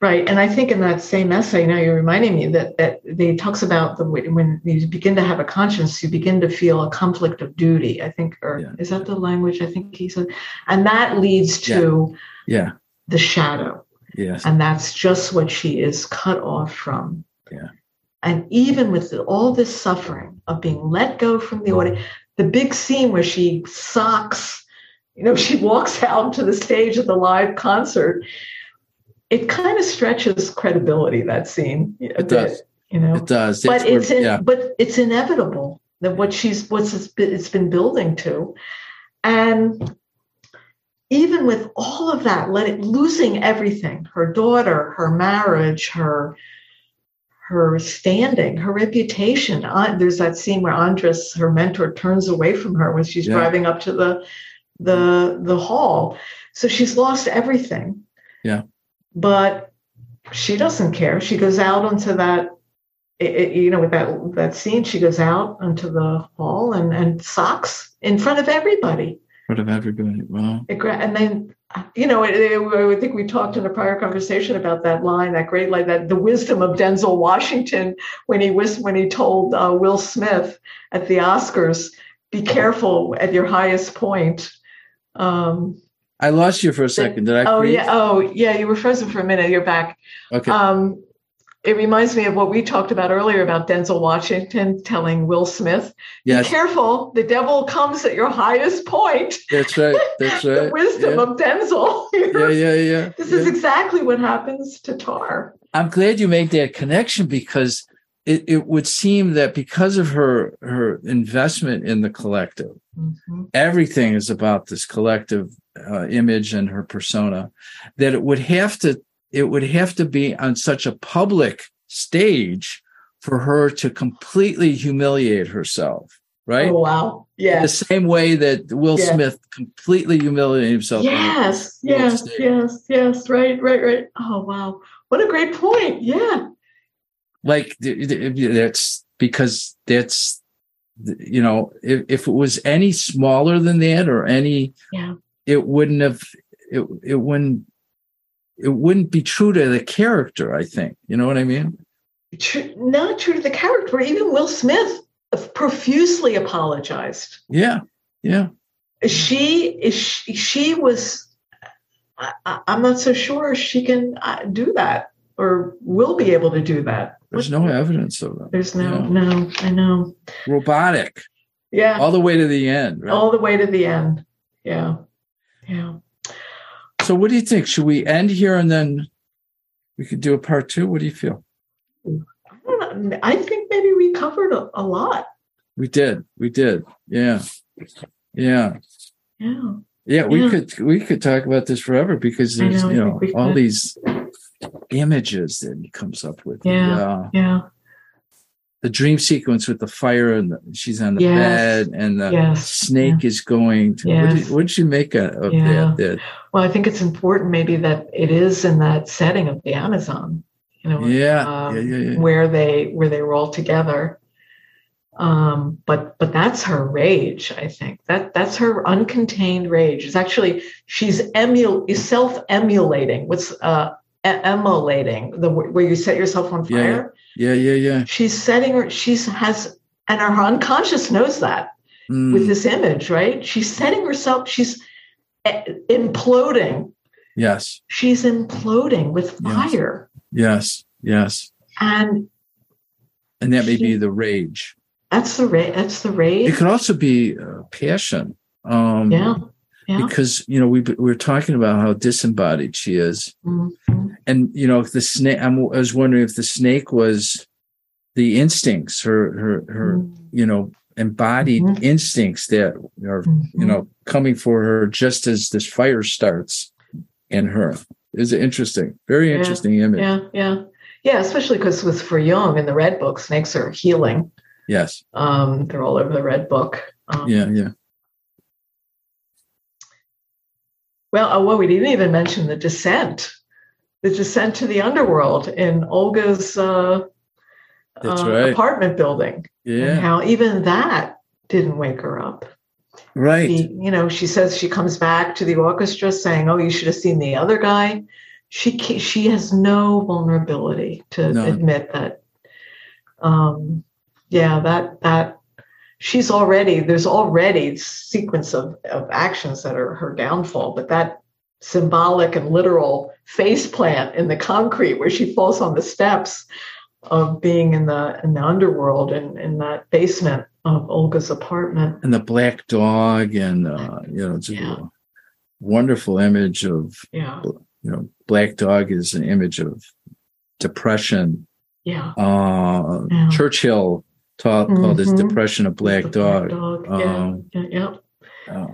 right. And I think in that same essay, now you're reminding me that that they talks about the when you begin to have a conscience, you begin to feel a conflict of duty. I think, or yeah. is that the language? I think he said, and that leads to yeah, yeah. The shadow. Yes, and that's just what she is cut off from. Yeah. And even with all this suffering of being let go from the audience, the big scene where she socks, you know, she walks out to the stage of the live concert, it kind of stretches credibility, that scene. it bit, does. You know, it does. But it's, in, yeah. but it's inevitable that what she's what's it's been, it's been building to, and even with all of that, let it losing everything, her daughter, her marriage, her her standing, her reputation. Uh, there's that scene where Andris, her mentor, turns away from her when she's yeah. driving up to the the the hall. So she's lost everything. Yeah. But she doesn't care. She goes out onto that, it, you know, with that that scene. She goes out onto the hall and and socks in front of everybody. Front of everybody. Wow. It, and then you know, I think we talked in a prior conversation about that line, that great line, that the wisdom of Denzel Washington when he was when he told uh, Will Smith at the Oscars, "Be careful at your highest point." Um, I lost you for a second. Did I? Oh yeah. Oh yeah. You were frozen for a minute. You're back. Okay. Um, it reminds me of what we talked about earlier about Denzel Washington telling Will Smith, yes. "Be careful, the devil comes at your highest point." That's right. That's right. the wisdom yeah. of Denzel. yeah, yeah, yeah. This yeah. is exactly what happens to Tár. I'm glad you made that connection because it, it would seem that because of her her investment in the collective, mm-hmm. everything is about this collective uh, image and her persona. That it would have to it would have to be on such a public stage for her to completely humiliate herself, right? Oh, wow. Yeah. The same way that Will yeah. Smith completely humiliated himself. Yes, yes, yes, yes. Right, right, right. Oh, wow. What a great point. Yeah. Like that's because that's, you know, if, if it was any smaller than that or any, yeah, it wouldn't have, it, it wouldn't it wouldn't be true to the character, I think. You know what I mean? True, not true to the character. Even Will Smith profusely apologized. Yeah. Yeah. She she, she was I, am not so sure she can uh, do that or will be able to do that. There's no evidence of that. There's no, yeah. no, I know. Robotic. Yeah. All the way to the end. Right? All the way to the end. Yeah. Yeah. So, what do you think? Should we end here and then we could do a part two? What do you feel? I, I think maybe we covered a, a, lot. We did. We did. Yeah. Yeah. Yeah. Yeah, we yeah. could we could talk about this forever because there's know, you know all these images that he comes up with. Yeah. Yeah. yeah the dream sequence with the fire and the, she's on the yes. bed and the yes. snake yeah. is going to yes. what, did, what, did, you make of yeah. that, that, well i think it's important maybe that it is in that setting of the amazon you know yeah, um, yeah, where they where they were all together um, but but that's her rage i think that that's her uncontained rage it's actually she's emul self emulating what's uh emulating the where you set yourself on fire yeah, yeah, yeah. She's setting her, she's has, and her unconscious knows that mm. with this image, right? She's setting herself, she's imploding. Yes. She's imploding with fire. Yes, yes. And and that may be the rage. That's the rage. That's the rage. It could also be uh, passion. Um, yeah. Yeah. because you know we we are talking about how disembodied she is, mm-hmm. and you know if the snake. I'm, i was wondering if the snake was the instincts, her her her mm-hmm. you know embodied mm-hmm. instincts that are you mm-hmm. know coming for her just as this fire starts in her. Is interesting, very yeah. interesting image. Yeah, yeah, yeah. Especially because with for Jung in the Red Book, snakes are healing. Yes, um, they're all over the Red Book. Um, yeah, yeah. Well, oh, well, we didn't even mention the descent, the descent to the underworld in Olga's uh, uh, right. apartment building. Yeah. And how even that didn't wake her up. Right. She, you know, she says she comes back to the orchestra saying, "Oh, you should have seen the other guy." She she has no vulnerability to no. admit that. Um, yeah, that that she's already there's already sequence of, of actions that are her downfall but that symbolic and literal face plant in the concrete where she falls on the steps of being in the in the underworld and in, in that basement of Olga's apartment and the black dog and uh, you know it's yeah. a wonderful image of yeah you know black dog is an image of depression yeah, uh, yeah. Churchill taught mm-hmm. called this depression of black the dog. dog. Um, yeah. yeah. Uh,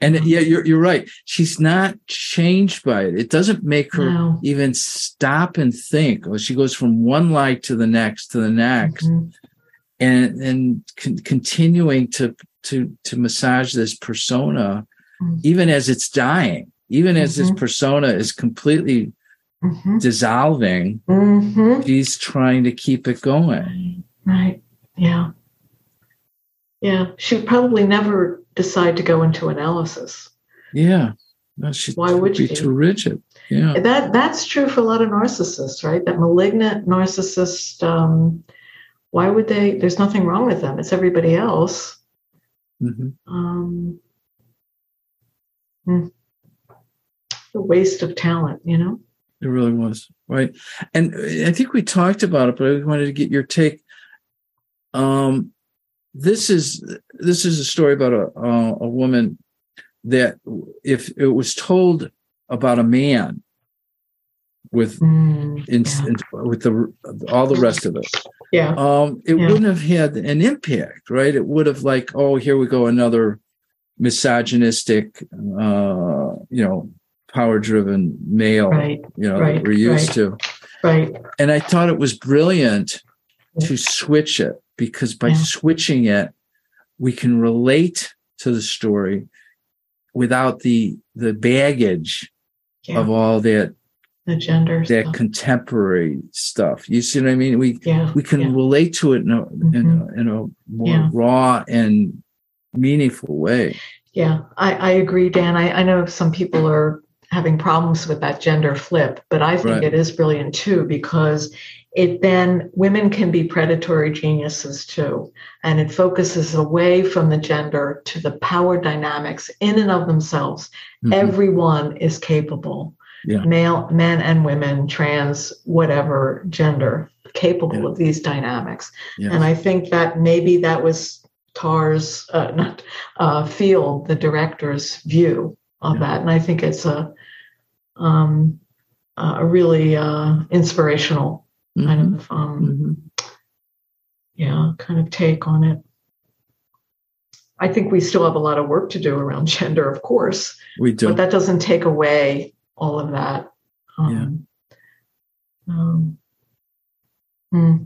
and yeah, you're you're right. She's not changed by it. It doesn't make her no. even stop and think. Well, she goes from one light to the next to the next, mm-hmm. and and con- continuing to to to massage this persona, mm-hmm. even as it's dying, even as this mm-hmm. persona is completely mm-hmm. dissolving. Mm-hmm. She's trying to keep it going. Right. Yeah. Yeah. She would probably never decide to go into analysis. Yeah. No, she Why would be she? too rigid. Yeah. That that's true for a lot of narcissists, right? That malignant narcissist, um, why would they there's nothing wrong with them. It's everybody else. Mm-hmm. Um, hmm. the waste of talent, you know? It really was. Right. And I think we talked about it, but I wanted to get your take um, this is this is a story about a uh, a woman that if it was told about a man with mm, in, yeah. in, with the all the rest of it yeah um it yeah. wouldn't have had an impact right it would have like oh here we go another misogynistic uh you know power driven male right. you know right. we're used right. to right and i thought it was brilliant to switch it because by yeah. switching it, we can relate to the story without the the baggage yeah. of all that the gender that stuff. contemporary stuff. You see what I mean? We yeah. we can relate to it in a, mm-hmm. in a, in a more raw and meaningful way. Yeah, I, I agree, Dan. I, I know some people are having problems with that gender flip, but I think right. it is brilliant too because it then women can be predatory geniuses too and it focuses away from the gender to the power dynamics in and of themselves mm-hmm. everyone is capable yeah. male men and women trans whatever gender capable yeah. of these dynamics yes. and i think that maybe that was Tár's uh, not uh, field the director's view of yeah. that and i think it's a um, a really uh, inspirational mm-hmm. kind of um, mm-hmm. yeah kind of take on it i think we still have a lot of work to do around gender of course we do but that doesn't take away all of that um, yeah. Um, hmm.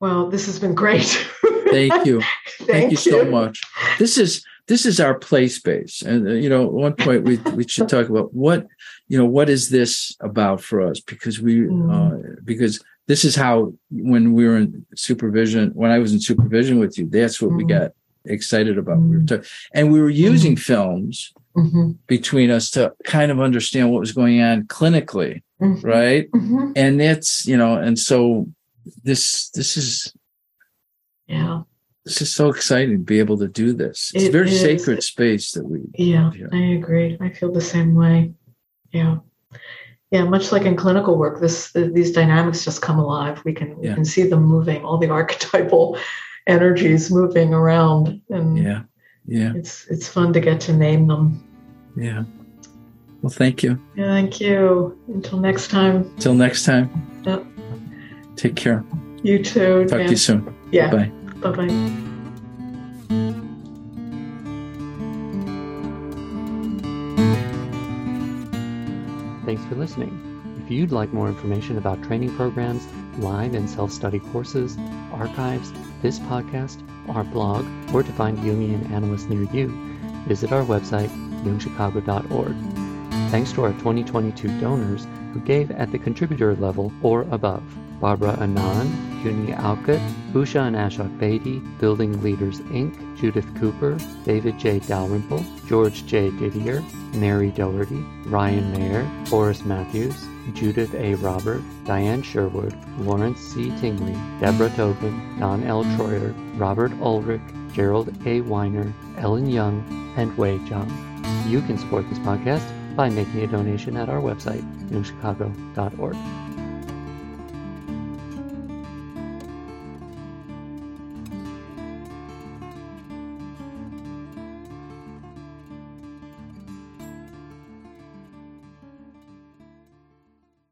well this has been great thank you thank, thank you so much this is this is our play space and uh, you know at one point we we should talk about what you know what is this about for us because we mm. uh, because this is how when we were in supervision when i was in supervision with you that's what mm. we got excited about mm. we were mm. talking, and we were using mm. films mm-hmm. between us to kind of understand what was going on clinically mm-hmm. right mm-hmm. and that's you know and so this this is yeah this is so exciting to be able to do this. It's it a very is. sacred space that we. Yeah, I agree. I feel the same way. Yeah, yeah. Much like in clinical work, this these dynamics just come alive. We can we can see them moving. All the archetypal energies moving around, and yeah, Yeah. It's it's fun to get to name them. Yeah. Well, thank you. Yeah, thank you. Until next time. Until next time. Yep. Take care. You too. Talk to you soon. Yeah. Bye. Bye bye. Thanks for listening. If you'd like more information about training programs, live and self study courses, archives, this podcast, our blog, or to find Jungian analysts near you, visit our website, jungchicago.org. Thanks to our 2022 donors who gave at the contributor level or above. Barbara Anand, Juni Alkut, Usha and Ashok Beatty, Building Leaders Inc., Judith Cooper, David J. Dalrymple, George J. Didier, Mary Doherty, Ryan Mayer, Horace Matthews, Judith A. Robert, Diane Sherwood, Lawrence C. Tingley, Deborah Tobin, Don L. Troyer, Robert Ulrich, Gerald A. Weiner, Ellen Young, and Wei Zhang. You can support this podcast by making a donation at our website, jungchicago.org.